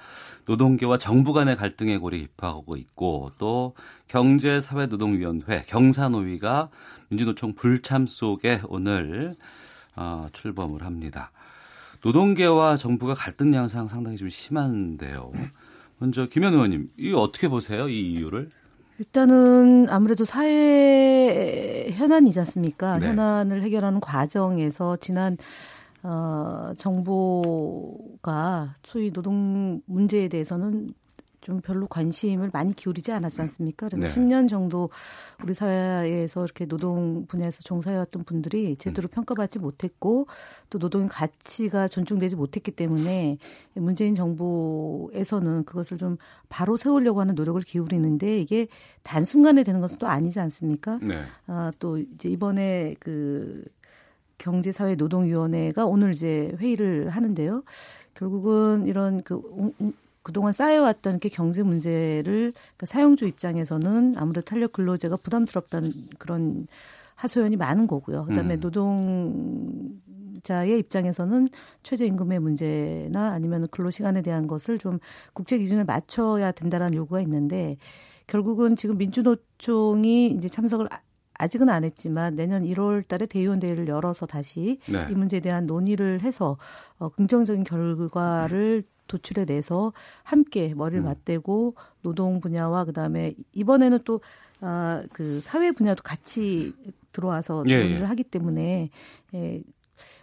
노동계와 정부 간의 갈등의 골이 깊어가고 있고 또 경제사회노동위원회 경사노위가 민주노총 불참 속에 오늘 어, 출범을 합니다. 노동계와 정부가 갈등 양상 상당히 좀 심한데요. 먼저 김현 의원님, 이 어떻게 보세요? 이 이유를? 일단은 아무래도 사회 현안이지 않습니까? 네. 현안을 해결하는 과정에서 지난 어, 정부가 소위 노동 문제에 대해서는 좀 별로 관심을 많이 기울이지 않았지 않습니까? 그래서 네. 10년 정도 우리 사회에서 이렇게 노동 분야에서 종사해왔던 분들이 제대로 음. 평가받지 못했고 또 노동의 가치가 존중되지 못했기 때문에 문재인 정부에서는 그것을 좀 바로 세우려고 하는 노력을 기울이는데 이게 단순간에 되는 것은 또 아니지 않습니까? 네. 아, 또 이제 이번에 그 경제사회노동위원회가 오늘 이제 회의를 하는데요. 결국은 이런 그 그동안 쌓여왔던 그 경제 문제를 그러니까 사용주 입장에서는 아무래도 탄력 근로제가 부담스럽다는 그런 하소연이 많은 거고요. 그다음에 음. 노동자의 입장에서는 최저임금의 문제나 아니면 근로 시간에 대한 것을 좀 국제 기준에 맞춰야 된다라는 요구가 있는데 결국은 지금 민주노총이 이제 참석을 아직은 안 했지만 내년 1월 달에 대의원 대회를 열어서 다시 네. 이 문제에 대한 논의를 해서 어, 긍정적인 결과를 도출해 내서 함께 머리를 음. 맞대고 노동 분야와 그다음에 이번에는 또 아, 그 사회 분야도 같이 들어와서 예, 논의를 예. 하기 때문에 예,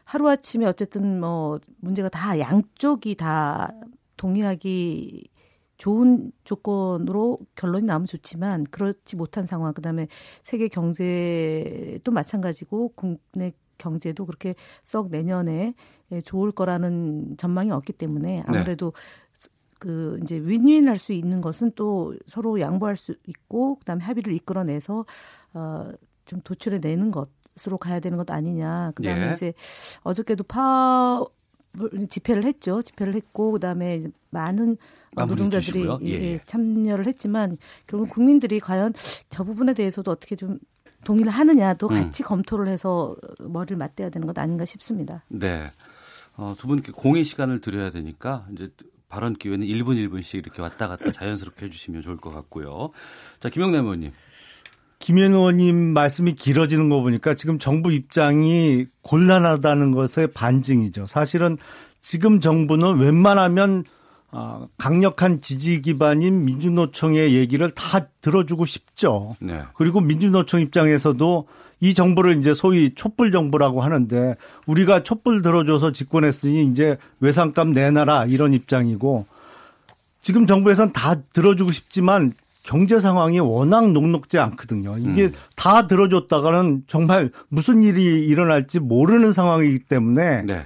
하루 아침에 어쨌든 뭐 문제가 다 양쪽이 다 동의하기 좋은 조건으로 결론이 나면 좋지만 그렇지 못한 상황 그다음에 세계 경제도 마찬가지고 국내 경제도 그렇게 썩 내년에 예, 좋을 거라는 전망이 없기 때문에 네. 아무래도 네. 그 이제 윈윈할 수 있는 것은 또 서로 양보할 수 있고 그다음에 합의를 이끌어내서 어좀 도출해 내는 것으로 가야 되는 것 아니냐. 그다음에 예. 이제 어저께도 파 집회를 했죠. 집회를 했고 그다음에 많은 노동자들이 예, 예. 참여를 했지만 결국 국민들이 과연 저 부분에 대해서도 어떻게 좀 동의를 하느냐도 음. 같이 검토를 해서 머리를 맞대야 되는 것 아닌가 싶습니다. 네. 어, 두 분께 공의 시간을 드려야 되니까 이제 발언 기회는 1분 1분씩 이렇게 왔다 갔다 자연스럽게 해주시면 좋을 것 같고요. 자, 김영남 의원님. 김현 의원님 말씀이 길어지는 거 보니까 지금 정부 입장이 곤란하다는 것의 반증이죠. 사실은 지금 정부는 웬만하면 아, 강력한 지지 기반인 민주노총의 얘기를 다 들어주고 싶죠. 네. 그리고 민주노총 입장에서도 이 정부를 이제 소위 촛불 정부라고 하는데 우리가 촛불 들어줘서 집권했으니 이제 외상값 내놔라 이런 입장이고 지금 정부에서는 다 들어주고 싶지만 경제 상황이 워낙 녹록지 않거든요. 이게 음. 다 들어줬다가는 정말 무슨 일이 일어날지 모르는 상황이기 때문에 네.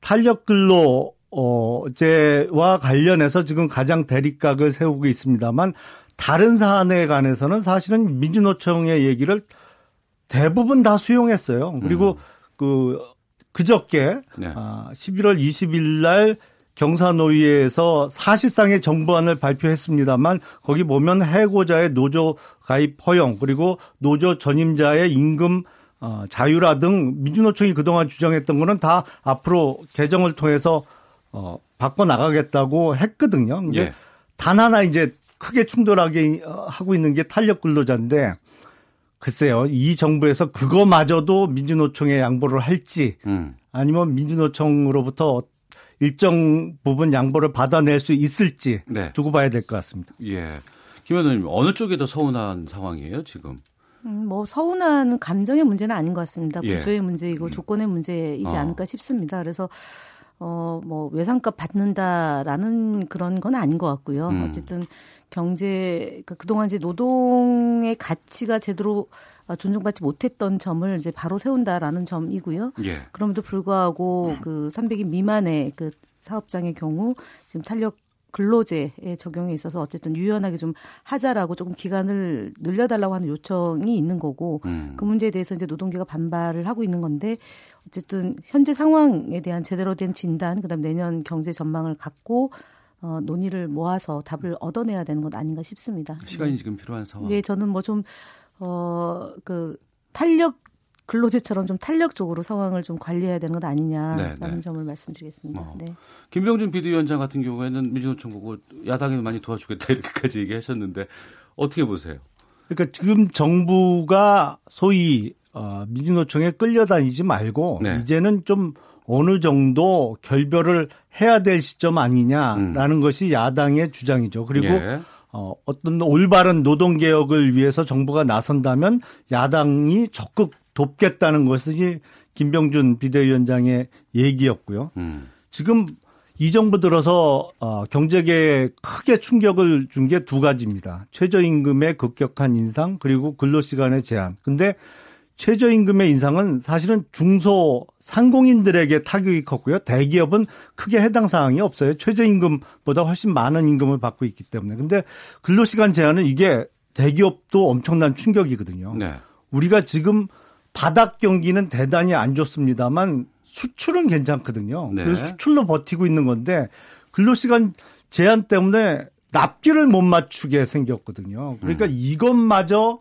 탄력 근로 어제와 관련해서 지금 가장 대립각을 세우고 있습니다만 다른 사안에 관해서는 사실은 민주노총의 얘기를 대부분 다 수용했어요. 그리고 음. 그 그저께 네. 아, 11월 20일 날 경사노위에서 사실상의 정부안을 발표했습니다만 거기 보면 해고자의 노조 가입 허용 그리고 노조 전임자의 임금 어, 자유라 등 민주노총이 그동안 주장했던 거는 다 앞으로 개정을 통해서 어, 바꿔 나가겠다고 했거든요. 이제 예. 단 하나 이제 크게 충돌하게 어, 하고 있는 게 탄력 근로자인데 글쎄요, 이 정부에서 그거마저도 민주노총에 양보를 할지 음. 아니면 민주노총으로부터 일정 부분 양보를 받아낼 수 있을지 네. 두고 봐야 될 것 같습니다. 예. 김 의원님 어느 쪽이 더 서운한 상황이에요 지금? 음, 뭐 서운한 감정의 문제는 아닌 것 같습니다. 예. 구조의 문제이고 음. 조건의 문제이지 어. 않을까 싶습니다. 그래서 어, 뭐 외상값 받는다라는 그런 건 아닌 것 같고요. 음. 어쨌든 경제 그러니까 그동안 이제 노동의 가치가 제대로 어, 존중받지 못했던 점을 이제 바로 세운다라는 점이고요. 예. 그럼에도 불구하고 그 300인 미만의 그 사업장의 경우 지금 탄력 근로제의 적용에 있어서 어쨌든 유연하게 좀 하자라고 조금 기간을 늘려달라고 하는 요청이 있는 거고 음. 그 문제에 대해서 이제 노동계가 반발을 하고 있는 건데 어쨌든 현재 상황에 대한 제대로 된 진단 그다음 내년 경제 전망을 갖고 어, 논의를 모아서 답을 얻어내야 되는 것 아닌가 싶습니다. 시간이 지금 필요한 상황. 예, 저는 뭐 좀 어, 그 탄력 근로제처럼 좀 탄력적으로 상황을 좀 관리해야 되는 것 아니냐라는 네, 네. 점을 말씀드리겠습니다. 어. 네. 김병준 비대위원장 같은 경우에는 민주노총 보고 야당이 많이 도와주겠다 [laughs] 이렇게까지 얘기하셨는데 어떻게 보세요? 그러니까 지금 정부가 소위 어, 민주노총에 끌려다니지 말고 네. 이제는 좀 어느 정도 결별을 해야 될 시점 아니냐라는 것이 야당의 주장이죠. 그리고 음. 예. 어, 어떤 올바른 노동 개혁을 위해서 정부가 나선다면 야당이 적극 돕겠다는 것이 김병준 비대위원장의 얘기였고요. 음. 지금 이 정부 들어서 어, 경제계에 크게 충격을 준 게 두 가지입니다. 최저임금의 급격한 인상 그리고 근로시간의 제한. 근데 최저임금의 인상은 사실은 중소 상공인들에게 타격이 컸고요. 대기업은 크게 해당 사항이 없어요. 최저임금보다 훨씬 많은 임금을 받고 있기 때문에. 근데 근로시간 제한은 이게 대기업도 엄청난 충격이거든요. 네. 우리가 지금 바닥 경기는 대단히 안 좋습니다만 수출은 괜찮거든요. 네. 그래서 수출로 버티고 있는 건데 근로시간 제한 때문에 납기를 못 맞추게 생겼거든요. 그러니까 음. 이것마저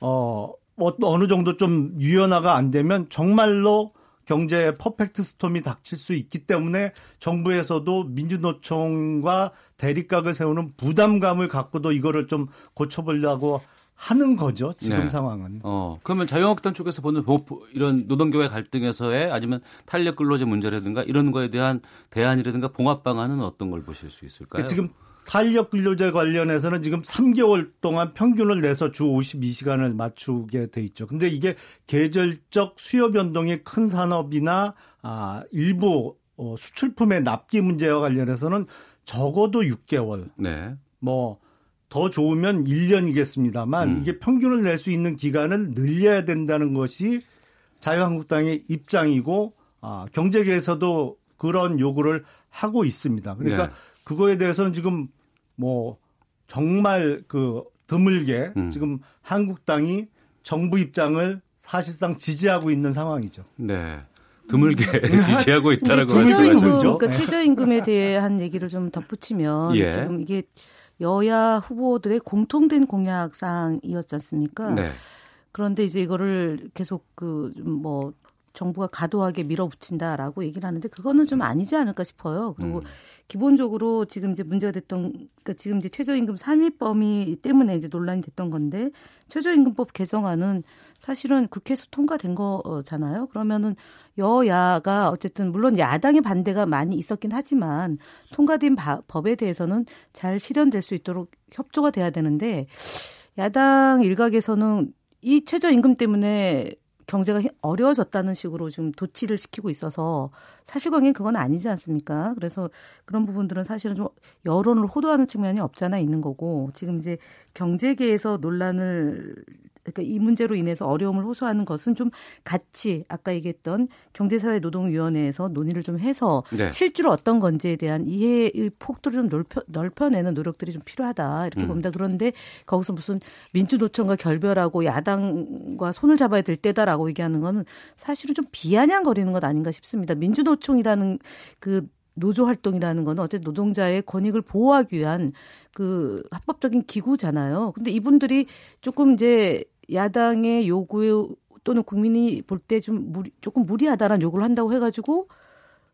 어 어- 어느 정도 좀 유연화가 안 되면 정말로 경제에 퍼펙트 스톰이 닥칠 수 있기 때문에 정부에서도 민주노총과 대립각을 세우는 부담감을 갖고도 이거를 좀 고쳐보려고 하는 거죠. 지금 네. 상황은. 어, 그러면 자유한국당 쪽에서 보는 보- 이런 노동교회 갈등에서의 아니면 탄력 근로제 문제라든가 이런 거에 대한 대안이라든가 봉합 방안은 어떤 걸 보실 수 있을까요? 지금 탄력 근로제 관련해서는 지금 3개월 동안 평균을 내서 주 52시간을 맞추게 돼 있죠. 근데 이게 계절적 수요 변동이 큰 산업이나 아, 일부 어, 수출품의 납기 문제와 관련해서는 적어도 6개월. 네. 뭐 더 좋으면 1년이겠습니다만 음. 이게 평균을 낼 수 있는 기간을 늘려야 된다는 것이 자유한국당의 입장이고 아, 경제계에서도 그런 요구를 하고 있습니다. 그러니까 네. 그거에 대해서는 지금 뭐 정말 그 드물게 음. 지금 한국당이 정부 입장을 사실상 지지하고 있는 상황이죠. 네. 드물게 [laughs] 지지하고 있다라고 최저임금, 말씀하셨죠. 그러니까 최저임금에 대한 얘기를 좀 덧붙이면 예. 지금 이게 여야 후보들의 공통된 공약 사항이었지 않습니까? 네. 그런데 이제 이거를 계속 그 뭐 정부가 과도하게 밀어붙인다라고 얘기를 하는데 그거는 좀 아니지 않을까 싶어요. 그리고 음. 기본적으로 지금 이제 문제가 됐던 그러니까 지금 이제 최저임금 3위 범위 때문에 이제 논란이 됐던 건데 최저임금법 개정안은 사실은 국회에서 통과된 거잖아요. 그러면은 여야가 어쨌든 물론 야당의 반대가 많이 있었긴 하지만 통과된 바- 법에 대해서는 잘 실현될 수 있도록 협조가 돼야 되는데 야당 일각에서는 이 최저임금 때문에 경제가 히- 어려워졌다는 식으로 지금 도치를 시키고 있어서 사실관계는 그건 아니지 않습니까? 그래서 그런 부분들은 사실은 좀 여론을 호도하는 측면이 없잖아 있는 거고 지금 이제 경제계에서 논란을 그러니까 이 문제로 인해서 어려움을 호소하는 것은 좀 같이 아까 얘기했던 경제사회노동위원회에서 논의를 좀 해서 네. 실제로 어떤 건지에 대한 이해의 폭도를 좀 넓혀, 넓혀내는 노력들이 좀 필요하다 이렇게 음. 봅니다. 그런데 거기서 무슨 민주노총과 결별하고 야당과 손을 잡아야 될 때다라고 얘기하는 거는 사실은 좀 비아냥거리는 것 아닌가 싶습니다. 민주노총이라는 그 노조 활동이라는 거는 어쨌든 노동자의 권익을 보호하기 위한 그 합법적인 기구잖아요. 근데 이분들이 조금 이제 야당의 요구에 또는 국민이 볼 때 좀 무리, 조금 무리하다라는 요구를 한다고 해가지고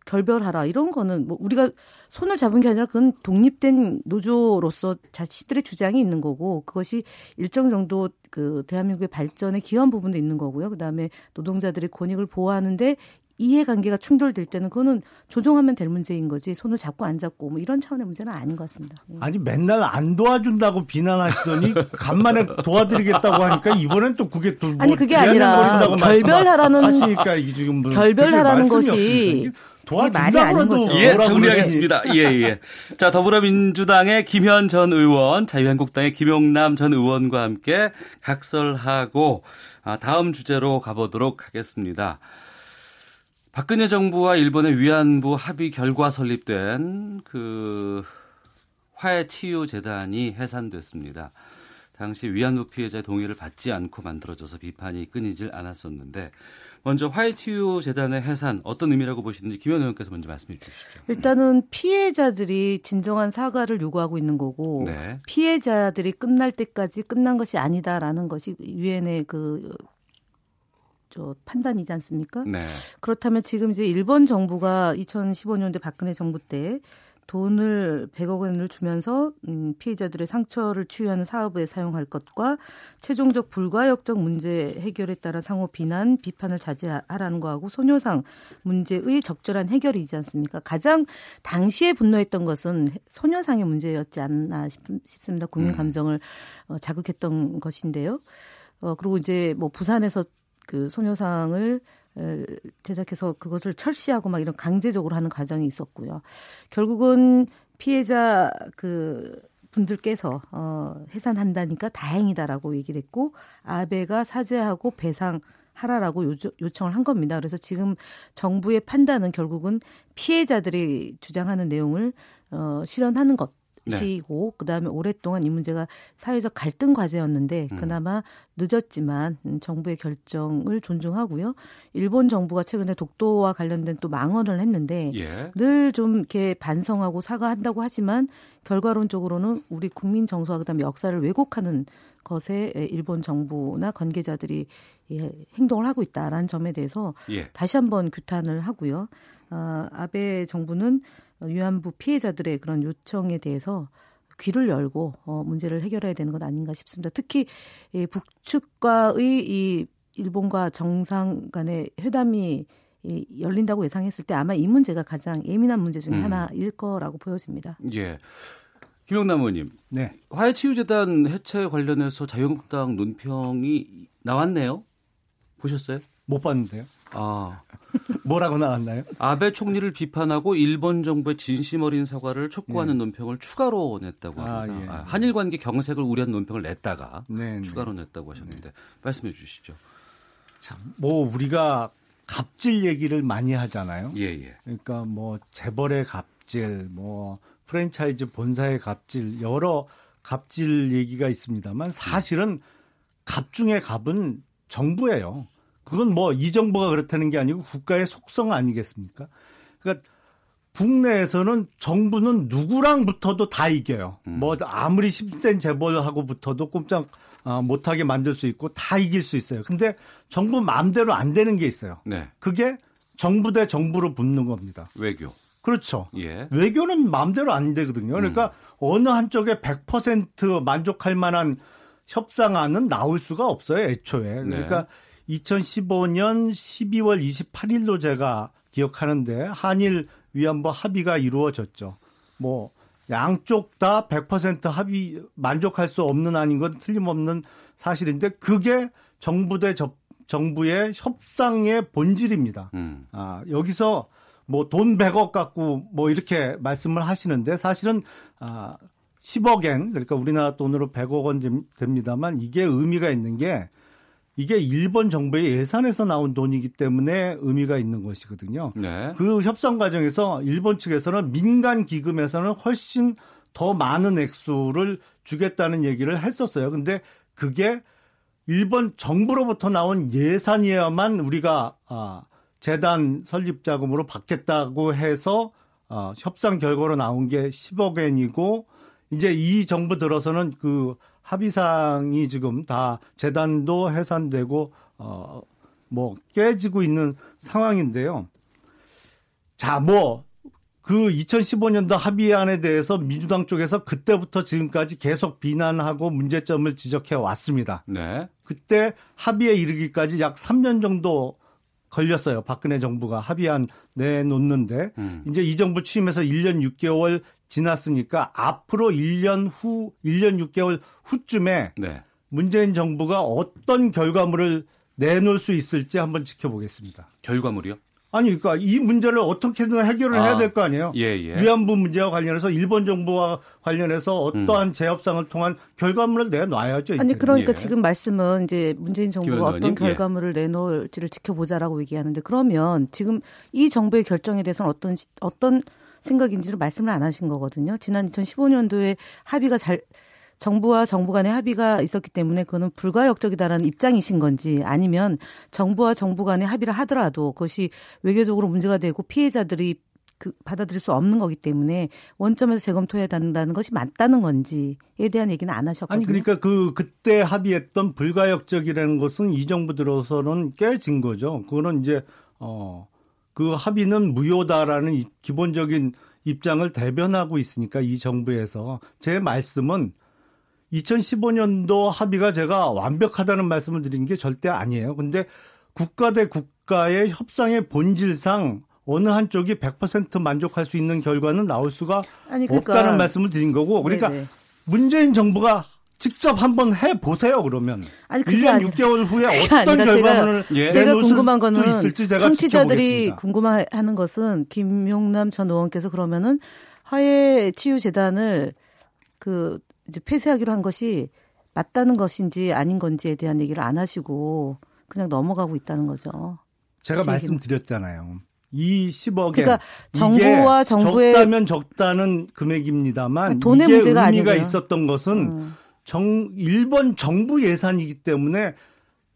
결별하라 이런 거는 뭐 우리가 손을 잡은 게 아니라 그건 독립된 노조로서 자신들의 주장이 있는 거고 그것이 일정 정도 그 대한민국의 발전에 기여한 부분도 있는 거고요. 그다음에 노동자들의 권익을 보호하는데 이해관계가 충돌될 때는 그거는 조정하면 될 문제인 거지 손을 잡고 안 잡고 뭐 이런 차원의 문제는 아닌 것 같습니다. 예. 아니 맨날 안 도와준다고 비난하시더니 간만에 도와드리겠다고 하니까 이번엔 또 그게 또 뭐 아니 그게 아니라 결별하라는 하시니까 지금 뭐 결별하라는 것이 아닌 거죠. 예, 정리하겠습니다. 예, 예. 자, 더불어민주당의 김현 전 의원, 자유한국당의 김용남 전 의원과 함께 각설하고 아, 다음 주제로 가보도록 하겠습니다. 박근혜 정부와 일본의 위안부 합의 결과 설립된 그 화해 치유 재단이 해산됐습니다. 당시 위안부 피해자의 동의를 받지 않고 만들어져서 비판이 끊이질 않았었는데 먼저 화해치유재단의 해산 어떤 의미라고 보시는지 김현 의원께서 먼저 말씀해 주시죠. 일단은 피해자들이 진정한 사과를 요구하고 있는 거고 네. 피해자들이 끝날 때까지 끝난 것이 아니다라는 것이 유엔의 그 저 판단이지 않습니까? 네. 그렇다면 지금 이제 일본 정부가 2015년대 박근혜 정부 때 돈을 100억 원을 주면서 음, 피해자들의 상처를 치유하는 사업에 사용할 것과 최종적 불가역적 문제 해결에 따라 상호 비난, 비판을 자제하라는 거하고 소녀상 문제의 적절한 해결이지 않습니까? 가장 당시에 분노했던 것은 소녀상의 문제였지 않나 싶습니다. 국민 음. 감정을 어, 자극했던 것인데요. 어, 그리고 이제 뭐 부산에서 그 소녀상을 제작해서 그것을 철시하고 막 이런 강제적으로 하는 과정이 있었고요. 결국은 피해자 그 분들께서 어 해산한다니까 다행이다라고 얘기를 했고 아베가 사죄하고 배상 하라라고 요청을 한 겁니다. 그래서 지금 정부의 판단은 결국은 피해자들이 주장하는 내용을 어 실현하는 것 시고 네. 그다음에 오랫동안 이 문제가 사회적 갈등 과제였는데 음. 그나마 늦었지만 정부의 결정을 존중하고요. 일본 정부가 최근에 독도와 관련된 또 망언을 했는데 예. 늘좀 이렇게 반성하고 사과한다고 하지만 결과론적으로는 우리 국민 정서와 그다음에 역사를 왜곡하는 것에 일본 정부나 관계자들이 예, 행동을 하고 있다라는 점에 대해서 예. 다시 한번 규탄을 하고요. 어, 아베 정부는 위안부 피해자들의 그런 요청에 대해서 귀를 열고 어, 문제를 해결해야 되는 것 아닌가 싶습니다. 특히 이 북측과의 이 일본과 정상 간의 회담이 이 열린다고 예상했을 때 아마 이 문제가 가장 예민한 문제 중에 음. 하나일 거라고 보여집니다. 예. 김영남 의원님. 네. 화해치유재단 해체 관련해서 자유한국당 논평이 나왔네요. 보셨어요? 못 봤는데요. 아. 뭐라고 나왔나요? 아베 총리를 비판하고 일본 정부의 진심 어린 사과를 촉구하는 네. 논평을 추가로 냈다고 아, 합니다. 아, 예. 아, 한일 관계 경색을 우려한 논평을 냈다가 네, 네. 추가로 냈다고 하셨는데 네. 말씀해 주시죠. 참, 뭐 우리가 갑질 얘기를 많이 하잖아요. 예, 예. 그러니까 뭐 재벌의 갑질, 뭐 프랜차이즈 본사의 갑질 여러 갑질 얘기가 있습니다만 사실은 갑 중에 갑은 정부예요. 그건 뭐 이 정부가 그렇다는 게 아니고 국가의 속성 아니겠습니까? 그러니까 국내에서는 정부는 누구랑 붙어도 다 이겨요. 음. 뭐 아무리 10센 재벌하고 붙어도 꼼짝 아, 못하게 만들 수 있고 다 이길 수 있어요. 근데 정부 마음대로 안 되는 게 있어요. 네. 그게 정부 대 정부로 붙는 겁니다. 외교. 그렇죠. 예. 외교는 마음대로 안 되거든요. 그러니까 음. 어느 한쪽에 100% 만족할 만한 협상안은 나올 수가 없어요, 애초에. 그러니까 네. 2015년 12월 28일로 제가 기억하는데 한일 위안부 합의가 이루어졌죠. 뭐 양쪽 다 100% 합의 만족할 수 없는 아닌 건 틀림없는 사실인데 그게 정부 대 정부의 협상의 본질입니다. 음. 아, 여기서 뭐 돈 100억 갖고 뭐 이렇게 말씀을 하시는데 사실은 아 10억엔 그러니까 우리나라 돈으로 100억 원 됩니다만 이게 의미가 있는 게 이게 일본 정부의 예산에서 나온 돈이기 때문에 의미가 있는 것이거든요. 네. 그 협상 과정에서 일본 측에서는 민간 기금에서는 훨씬 더 많은 액수를 주겠다는 얘기를 했었어요. 근데 그게 일본 정부로부터 나온 예산이어야만 우리가 아 재단 설립 자금으로 받겠다고 해서 어, 협상 결과로 나온 게 10억 엔이고 이제 이 정부 들어서는 그 합의사항이 지금 다 재단도 해산되고 어 뭐 깨지고 있는 상황인데요. 자, 뭐 그 2015년도 합의안에 대해서 민주당 쪽에서 그때부터 지금까지 계속 비난하고 문제점을 지적해 왔습니다. 네. 그때 합의에 이르기까지 약 3년 정도 걸렸어요. 박근혜 정부가 합의안 내놓는데 음. 이제 이 정부 취임해서 1년 6개월 지났으니까 앞으로 1년 후 1년 6개월 후쯤에 네. 문재인 정부가 어떤 결과물을 내놓을 수 있을지 한번 지켜보겠습니다. 결과물이요? 아니, 그러니까 이 문제를 어떻게든 해결을 해야 아, 될거 아니에요. 예, 예. 위안부 문제와 관련해서 일본 정부와 관련해서 어떠한 재협상을 통한 결과물을 내놔야죠. 아니 이제. 그러니까 예. 지금 말씀은 이제 문재인 정부가 김 어떤 의원님, 예. 결과물을 내놓을지를 지켜보자라고 얘기하는데 그러면 지금 이 정부의 결정에 대해서는 어떤 시- 어떤 생각인지를 말씀을 안 하신 거거든요. 지난 2015년도에 합의가 잘 정부와 정부 간의 합의가 있었기 때문에 그거는 불가역적이다라는 입장이신 건지 아니면 정부와 정부 간의 합의를 하더라도 그것이 외교적으로 문제가 되고 피해자들이 그 받아들일 수 없는 거기 때문에 원점에서 재검토해야 된다는 것이 맞다는 건지에 대한 얘기는 안 하셨거든요. 아니 그러니까 그 그때 합의했던 불가역적이라는 것은 이 정부 들어서는 깨진 거죠. 그거는 이제 어 그 합의는 무효다라는 이- 기본적인 입장을 대변하고 있으니까 이 정부에서 제 말씀은 2015년도 합의가 제가 완벽하다는 말씀을 드린 게 절대 아니에요. 근데 국가 대 국가의 협상의 본질상 어느 한쪽이 100% 만족할 수 있는 결과는 나올 수가 아니, 그러니까- 없다는 말씀을 드린 거고 그러니까 네네. 문재인 정부가 직접 한번 해 보세요 그러면 아니, 그게 1년 [laughs] 아니라- 6개월 후에 그게 어떤 결과물을 예. 제가 내놓을 궁금한 거는 제가 청취자들이. 궁금해하는 것은 김용남 전 의원께서 그러면은 화해 치유 재단을 그 이제 폐쇄하기로 한 것이 맞다는 것인지 아닌 건지에 대한 얘기를 안 하시고 그냥 넘어가고 있다는 거죠. 제가 제. 말씀드렸잖아요. 이 10억에 그러니까 정부와 정부의- 적다면 적다는 금액입니다만 돈의 이게 문제가 의미가 아니고요. 있었던 것은 음. 정 일본 정부 예산이기 때문에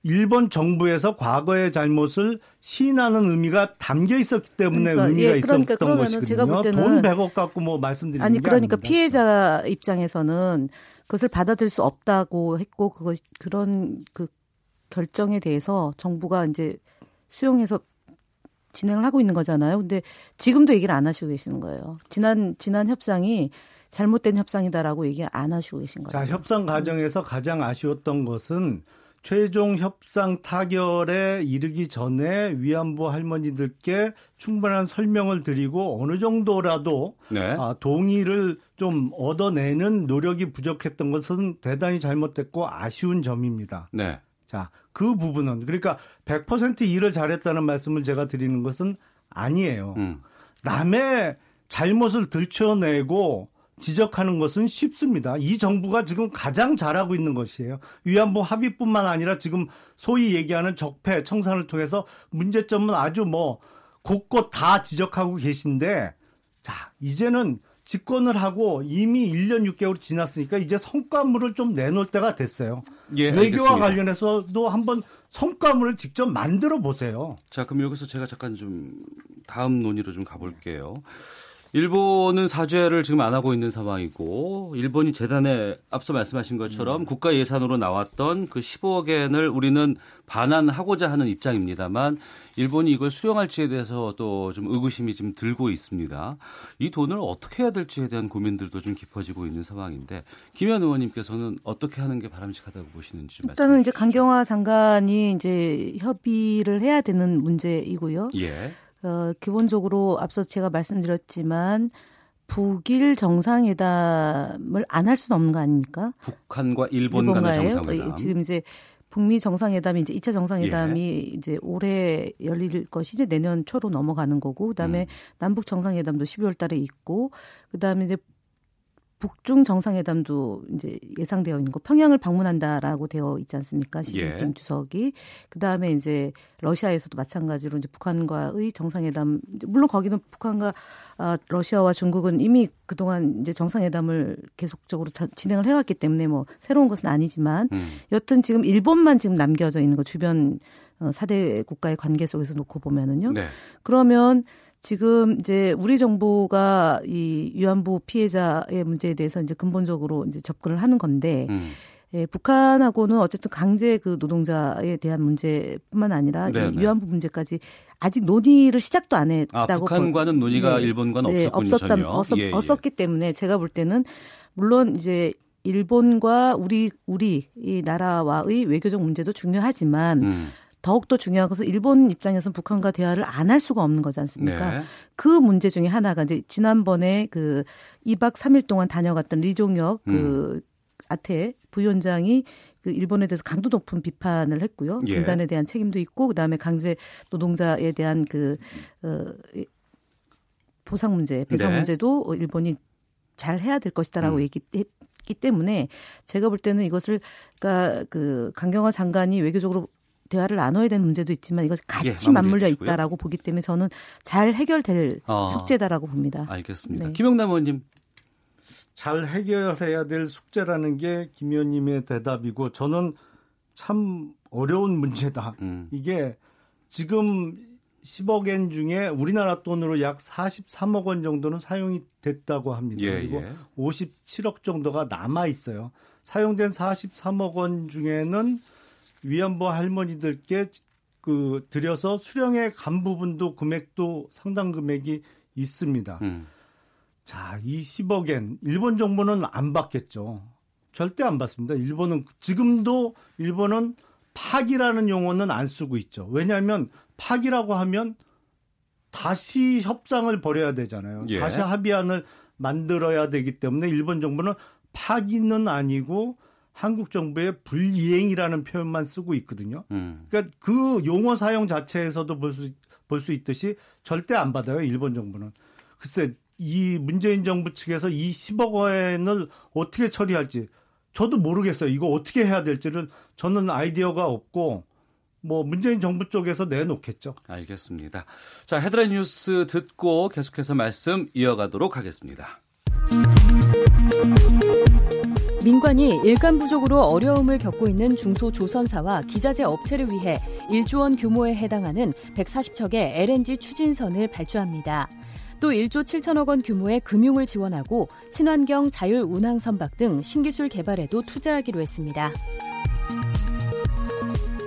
일본 정부에서 과거의 잘못을 시인하는 의미가 담겨 있었기 때문에 그러니까, 의미가 예, 그러니까 있었던 것이거든요. 제가 볼 때는- 돈 100억 갖고 뭐 말씀드리는 아니 게 그러니까. 피해자 입장에서는 그것을 받아들일 수 없다고 했고 그것 그런 그 결정에 대해서 정부가 이제 수용해서 진행을 하고 있는 거잖아요. 근데 지금도 얘기를 안 하시고 계시는 거예요. 지난 지난 협상이 잘못된 협상이다라고 얘기 안 하시고 계신 거예요. 자, 협상 과정에서 가장 아쉬웠던 것은 최종 협상 타결에 이르기 전에 위안부 할머니들께 충분한 설명을 드리고 어느 정도라도 네. 아, 동의를 좀 얻어내는 노력이 부족했던 것은 대단히 잘못됐고 아쉬운 점입니다. 네. 자, 그 부분은 그러니까 100% 일을 잘했다는 말씀을 제가 드리는 것은 아니에요. 음. 남의 잘못을 들춰내고 지적하는 것은 쉽습니다. 이 정부가 지금 가장 잘하고 있는 것이에요. 위안부 합의뿐만 아니라 지금 소위 얘기하는 적폐 청산을 통해서 문제점은 아주 뭐 곳곳 다 지적하고 계신데 자, 이제는 집권을 하고 이미 1년 6개월 지났으니까 이제 성과물을 좀 내놓을 때가 됐어요. 예, 외교와 알겠습니다. 관련해서도 한번 성과물을 직접 만들어 보세요. 자, 그럼 여기서 제가 잠깐 좀 다음 논의로 좀 가볼게요. 일본은 사죄를 지금 안 하고 있는 상황이고 일본이 재단에 앞서 말씀하신 것처럼 국가 예산으로 나왔던 그 15억 엔을 우리는 반환하고자 하는 입장입니다만 일본이 이걸 수용할지에 대해서 또 좀 의구심이 좀 들고 있습니다. 이 돈을 어떻게 해야 될지에 대한 고민들도 좀 깊어지고 있는 상황인데 김현 의원님께서는 어떻게 하는 게 바람직하다고 보시는지 좀 말씀. 일단은 이제 강경화 장관이 이제 협의를 해야 되는 문제이고요. 예. 어, 기본적으로 앞서 제가 말씀드렸지만 북일 정상회담을 안 할 수는 없는 거 아닙니까? 북한과 일본 간의 정상회담. 어, 지금 이제 북미 정상회담이 이제 2차 정상회담이 예. 이제 올해 열릴 것이 이제 내년 초로 넘어가는 거고 그다음에 음. 남북 정상회담도 12월 달에 있고 그다음에 이제 북중 정상회담도 이제 예상되어 있는 거 평양을 방문한다라고 되어 있지 않습니까? 시진핑 예. 주석이 그다음에 이제 러시아에서도 마찬가지로 이제 북한과의 정상회담 물론 거기는 북한과 아, 러시아와 중국은 이미 그동안 이제 정상회담을 계속적으로 자- 진행을 해 왔기 때문에 뭐 새로운 것은 아니지만 음. 여튼 지금 일본만 지금 남겨져 있는 거 주변 어, 4대 국가의 관계 속에서 놓고 보면은요. 네. 그러면 지금 이제 우리 정부가 이 위안부 피해자의 문제에 대해서 이제 근본적으로 이제 접근을 하는 건데 음. 예, 북한하고는 어쨌든 강제 그 노동자에 대한 문제뿐만 아니라. 이 위안부 문제까지 아직 논의를 시작도 안 아, 했다고 북한과는 볼- 논의가 네. 일본과는 네, 없었군요, 없었다. 없었, 예, 예. 없었기 때문에 제가 볼 때는 물론 이제 일본과 우리 우리 이 나라와의 외교적 문제도 중요하지만 음. 더욱더 중요한 것은 일본 입장에서는 북한과 대화를 안 할 수가 없는 거지 않습니까? 네. 그 문제 중에 하나가 이제 지난번에 그 2박 3일 동안 다녀갔던 리종혁 그 음. 아태 부위원장이 그 일본에 대해서 강도 높은 비판을 했고요. 예. 분단에 대한 책임도 있고 그다음에 강제 노동자에 대한 그 어, 이 보상 문제, 배상 네. 문제도 일본이 잘 해야 될 것이다라고 음. 얘기했기 때문에 제가 볼 때는 이것을 그러니까 그 강경화 장관이 외교적으로 대화를 나눠야 되는 문제도 있지만 이것이 같이 예, 맞물려 주시고요. 있다라고 보기 때문에 저는 잘 해결될 아. 숙제다라고 봅니다. 알겠습니다. 네. 김영남 의원님. 잘 해결해야 될 숙제라는 게 김 의원님의 대답이고 저는 참 어려운 문제다. 음. 이게 지금 10억 엔 중에 우리나라 돈으로 약 43억 원 정도는 사용이 됐다고 합니다. 예, 그리고 예. 57억 정도가 남아 있어요. 사용된 43억 원 중에는 위안부 할머니들께 그 들여서 수령에 간 부분도 금액도 상당 금액이 있습니다. 음. 자, 이 10억엔 일본 정부는 안 받겠죠. 절대 안 받습니다. 일본은 지금도 일본은 파기라는 용어는 안 쓰고 있죠. 왜냐하면 파기라고 하면 다시 협상을 벌여야 되잖아요. 예. 다시 합의안을 만들어야 되기 때문에 일본 정부는 파기는 아니고 한국 정부의 불이행이라는 표현만 쓰고 있거든요. 음. 그러니까 그 용어 사용 자체에서도 볼 수 볼 수 있듯이 절대 안 받아요 일본 정부는. 글쎄 이 문재인 정부 측에서 이 10억 원을 어떻게 처리할지 저도 모르겠어요. 이거 어떻게 해야 될지를 저는 아이디어가 없고 뭐 문재인 정부 쪽에서 내놓겠죠. 알겠습니다. 자, 헤드라인 뉴스 듣고 계속해서 말씀 이어가도록 하겠습니다. 민관이 일감 부족으로 어려움을 겪고 있는 중소조선사와 기자재 업체를 위해 1조 원 규모에 해당하는 140척의 LNG 추진선을 발주합니다. 또 1조 7천억 원 규모의 금융을 지원하고 친환경 자율 운항 선박 등 신기술 개발에도 투자하기로 했습니다.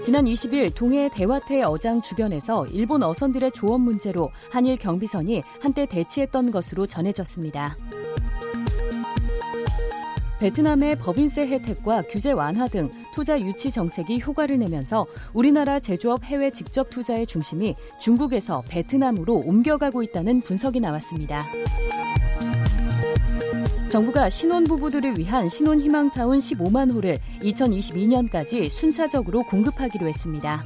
지난 20일 동해 대화태 어장 주변에서 일본 어선들의 조업 문제로 한일 경비선이 한때 대치했던 것으로 전해졌습니다. 베트남의 법인세 혜택과 규제 완화 등 투자 유치 정책이 효과를 내면서 우리나라 제조업 해외 직접 투자의 중심이 중국에서 베트남으로 옮겨가고 있다는 분석이 나왔습니다. 정부가 신혼부부들을 위한 신혼희망타운 15만 호를 2022년까지 순차적으로 공급하기로 했습니다.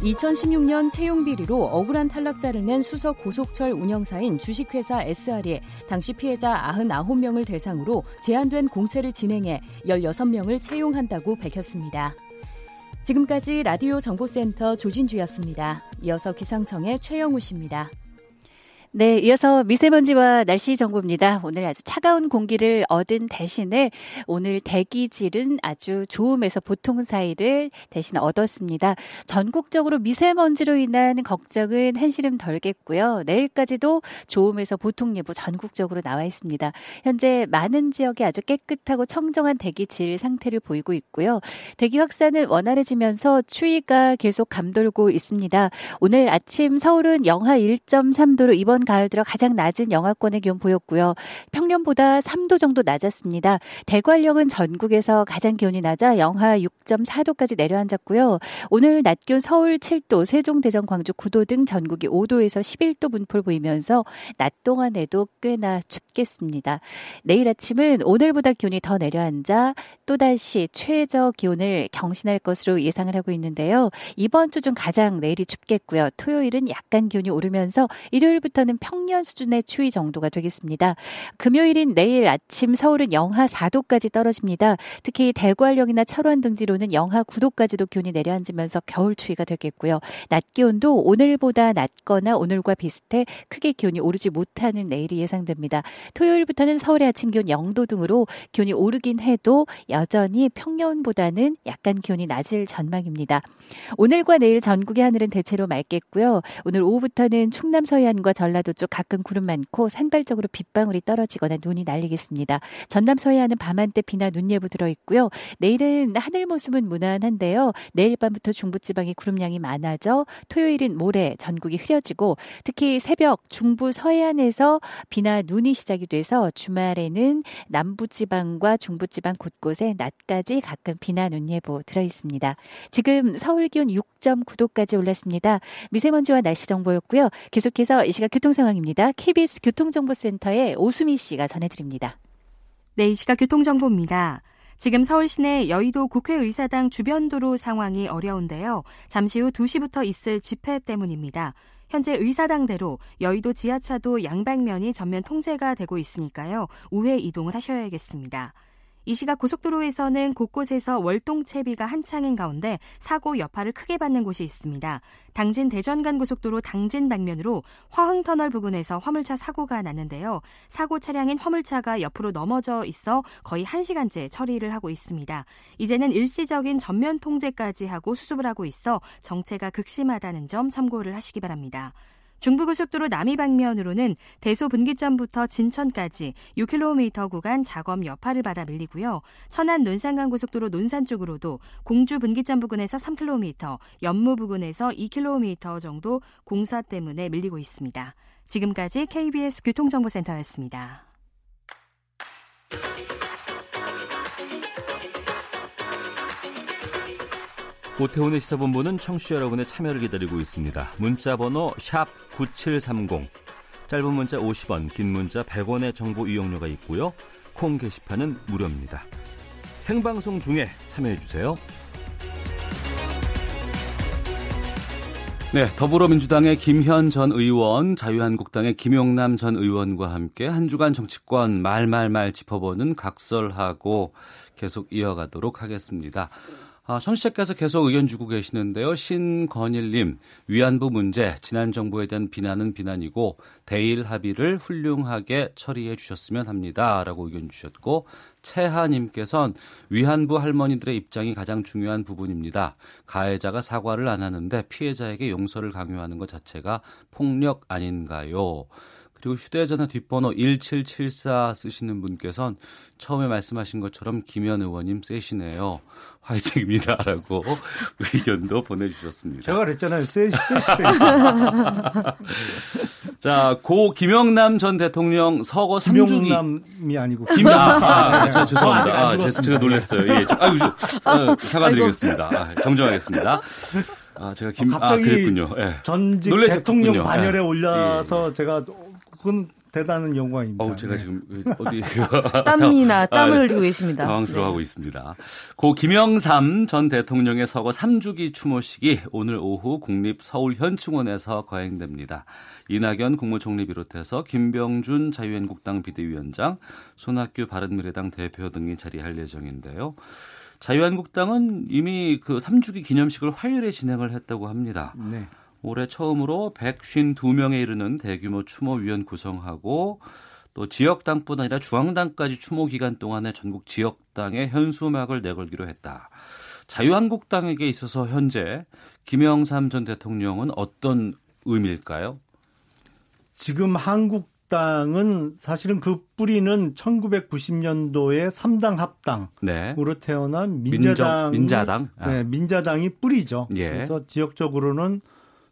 2016년 채용 비리로 억울한 탈락자를 낸 수석 고속철 운영사인 주식회사 SR이 당시 피해자 99명을 대상으로 제한된 공채를 진행해 16명을 채용한다고 밝혔습니다. 지금까지 라디오 정보센터 조진주였습니다. 이어서 기상청의 최영우 씨입니다. 네, 이어서 미세먼지와 날씨 정보입니다. 오늘 아주 차가운 공기를 얻은 대신에 오늘 대기질은 아주 좋음에서 보통 사이를 대신 얻었습니다. 전국적으로 미세먼지로 인한 걱정은 한시름 덜겠고요. 내일까지도 좋음에서 보통 예보 전국적으로 나와 있습니다. 현재 많은 지역에 아주 깨끗하고 청정한 대기질 상태를 보이고 있고요. 대기 확산은 원활해지면서 추위가 계속 감돌고 있습니다. 오늘 아침 서울은 영하 1.3도로 이번 가을 들어 가장 낮은 영하권의 기온 보였고요. 평년보다 3도 정도 낮았습니다. 대관령은 전국에서 가장 기온이 낮아 영하 6.4도까지 내려앉았고요. 오늘 낮 기온 서울 7도, 세종, 대전, 광주 9도 등 전국이 5도에서 11도 분포를 보이면서 낮 동안에도 꽤나 춥겠습니다. 내일 아침은 오늘보다 기온이 더 내려앉아 또다시 최저 기온을 경신할 것으로 예상을 하고 있는데요. 이번 주 중 가장 내일이 춥겠고요. 토요일은 약간 기온이 오르면서 일요일부터는 평년 수준의 추위 정도가 되겠습니다. 금요일인 내일 아침 서울은 영하 4도까지 떨어집니다. 특히 대구활령이나 철원 등지로는 영하 9도까지도 기온이 내려앉으면서 겨울 추위가 되겠고요. 낮 기온도 오늘보다 낮거나 오늘과 비슷해 크게 기온이 오르지 못하는 내일이 예상됩니다. 토요일부터는 서울의 아침 기온 0도 등으로 기온이 오르긴 해도 여전히 평년보다는 약간 기온이 낮을 전망입니다. 오늘과 내일 전국의 하늘은 대체로 맑겠고요. 오늘 오후부터는 충남 서해안과 전라도 전라도 쪽 가끔 구름 많고 산발적으로 빗방울이 떨어지거나 눈이 날리겠습니다. 전남 서해안은 밤한때 비나 눈 예보 들어 있고요. 내일은 하늘 모습은 무난한데요. 내일 밤부터 중부지방에 구름량이 많아져 토요일은 모레 전국이 흐려지고 특히 새벽 중부 서해안에서 비나 눈이 시작이 돼서 주말에는 남부지방과 중부지방 곳곳에 낮까지 가끔 비나 눈 예보 들어 있습니다. 지금 서울 기온 6.9도까지 올랐습니다. 미세먼지와 날씨 정보였고요. 계속해서 이 시각 교통 상황입니다. KBS 교통정보센터의 오수미 씨가 전해드립니다. 네, 이 시각 교통정보입니다. 지금 서울 시내 여의도 국회의사당 주변 도로 상황이 어려운데요. 잠시 후 2시부터 있을 집회 때문입니다. 현재 의사당대로 여의도 지하차도 양방면이 전면 통제가 되고 있으니까요. 우회 이동을 하셔야겠습니다. 이 시각 고속도로에서는 곳곳에서 월동채비가 한창인 가운데 사고 여파를 크게 받는 곳이 있습니다. 당진 대전간 고속도로 당진 방면으로 화흥터널 부근에서 화물차 사고가 났는데요. 사고 차량인 화물차가 옆으로 넘어져 있어 거의 1시간째 처리를 하고 있습니다. 이제는 일시적인 전면 통제까지 하고 수습을 하고 있어 정체가 극심하다는 점 참고를 하시기 바랍니다. 중부고속도로 남이 방면으로는 대소 분기점부터 진천까지 6km 구간 작업 여파를 받아 밀리고요. 천안 논산간 고속도로 논산 쪽으로도 공주 분기점 부근에서 3km, 연무 부근에서 2km 정도 공사 때문에 밀리고 있습니다. 지금까지 KBS 교통정보센터였습니다. 오태훈의 시사본부는 청취자 여러분의 참여를 기다리고 있습니다. 문자 번호 9730, 짧은 문자 50원, 긴 문자 100원의 정보 이용료가 있고요. 콩 게시판은 무료입니다. 생방송 중에 참여해 주세요. 네, 더불어민주당의 김현 전 의원, 자유한국당의 김용남 전 의원과 함께 한 주간 정치권 말말말 짚어보는 각설하고 계속 이어가도록 하겠습니다. 아, 청취자께서 계속 의견 주고 계시는데요. 신건일님, 위안부 문제, 지난 정부에 대한 비난은 비난이고, 대일 합의를 훌륭하게 처리해 주셨으면 합니다. 라고 의견 주셨고, 채하님께서는 위안부 할머니들의 입장이 가장 중요한 부분입니다. 가해자가 사과를 안 하는데 피해자에게 용서를 강요하는 것 자체가 폭력 아닌가요? 그리고 휴대전화 뒷번호 1774 쓰시는 분께서는 처음에 말씀하신 것처럼 김현 의원님 세시네요. 화이팅입니다라고 [laughs] 의견도 보내주셨습니다. 제가 그랬잖아요. 세시, 세시. [laughs] 자, 고 김영남 전 대통령 서거 3주기. 김영남이 아니고. 김, 아, 아, 아, 저, 죄송합니다. 아, 제가, 제가 놀랐어요. 예. 저, 아, 사과드리겠습니다. 아, 정정하겠습니다. 아, 제가 김, 갑자기 아, 그랬군요. 예. 전직. 대통령 반열에 예. 올려서 예. 제가 그건 대단한 영광입니다. 어우, 제가 네. 지금 어디 [laughs] 땀이나 땀을 아, 흘리고 계십니다. 당황스러워하고 네. 있습니다. 고 김영삼 전 대통령의 서거 3주기 추모식이 오늘 오후 국립 서울 현충원에서 거행됩니다. 이낙연 국무총리 비롯해서 김병준 자유한국당 비대위원장, 손학규 바른미래당 대표 등이 자리할 예정인데요. 자유한국당은 이미 그 3주기 기념식을 화요일에 진행을 했다고 합니다. 네. 올해 처음으로 152명에 이르는 대규모 추모위원 구성하고 또 지역당뿐 아니라 중앙당까지 추모 기간 동안에 전국 지역당에 현수막을 내걸기로 했다. 자유한국당에게 있어서 현재 김영삼 전 대통령은 어떤 의미일까요? 지금 한국당은 사실은 그 뿌리는 1990년도에 3당 합당으로 네. 태어난 민자당, 민자당, 아. 네, 민자당이 뿌리죠. 예. 그래서 지역적으로는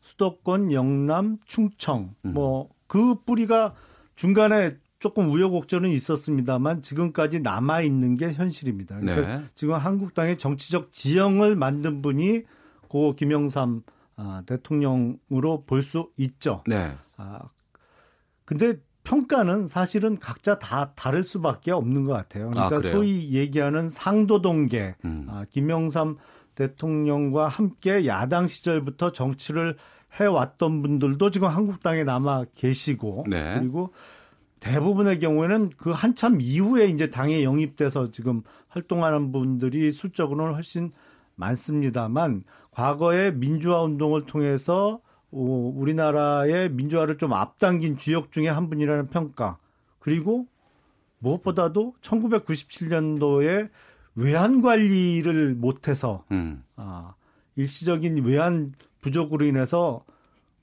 수도권, 영남, 충청 뭐 그 뿌리가 중간에 조금 우여곡절은 있었습니다.만 지금까지 남아 있는 게 현실입니다. 그러니까 네. 지금 한국당의 정치적 지형을 만든 분이 고 김영삼 아, 대통령으로 볼 수 있죠. 네. 아, 근데 평가는 사실은 각자 다 다를 수밖에 없는 것 같아요. 그러니까 아? 소위 얘기하는 상도동계, 음. 아, 김영삼 대통령과 함께 야당 시절부터 정치를 해왔던 분들도 지금 한국당에 남아 계시고, 네. 그리고 대부분의 경우에는 그 한참 이후에 이제 당에 영입돼서 지금 활동하는 분들이 수적으로는 훨씬 많습니다만 과거에 민주화 운동을 통해서 어, 우리나라의 민주화를 좀 앞당긴 주역 중에 한 분이라는 평가 그리고 무엇보다도 1997년도에 외환 관리를 못해서 음. 아, 일시적인 외환 부족으로 인해서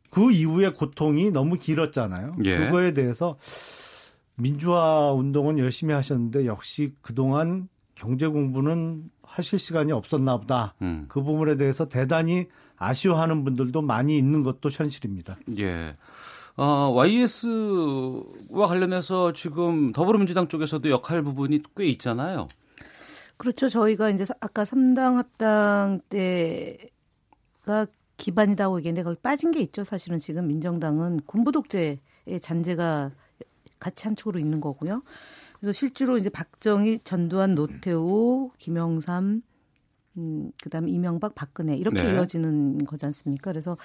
그 이후의 고통이 너무 길었잖아요. 예. 그거에 대해서 민주화 운동은 열심히 하셨는데 역시 그동안 경제 공부는 하실 시간이 없었나 보다. 음. 그 부분에 대해서 대단히 아쉬워하는 분들도 많이 있는 것도 현실입니다. 예. 어, YS와 관련해서 지금 더불어민주당 쪽에서도 역할 부분이 꽤 있잖아요. 그렇죠. 저희가 이제 아까 3당 합당 때가 기반이라고 얘기했는데 거기 빠진 게 있죠. 사실은 지금 민정당은 군부 독재의 잔재가 같이 한 축으로 있는 거고요. 그래서 실제로 이제 박정희, 전두환, 노태우, 김영삼, 음, 그 다음에 이명박, 박근혜 이렇게 네. 이어지는 거지 않습니까? 그래서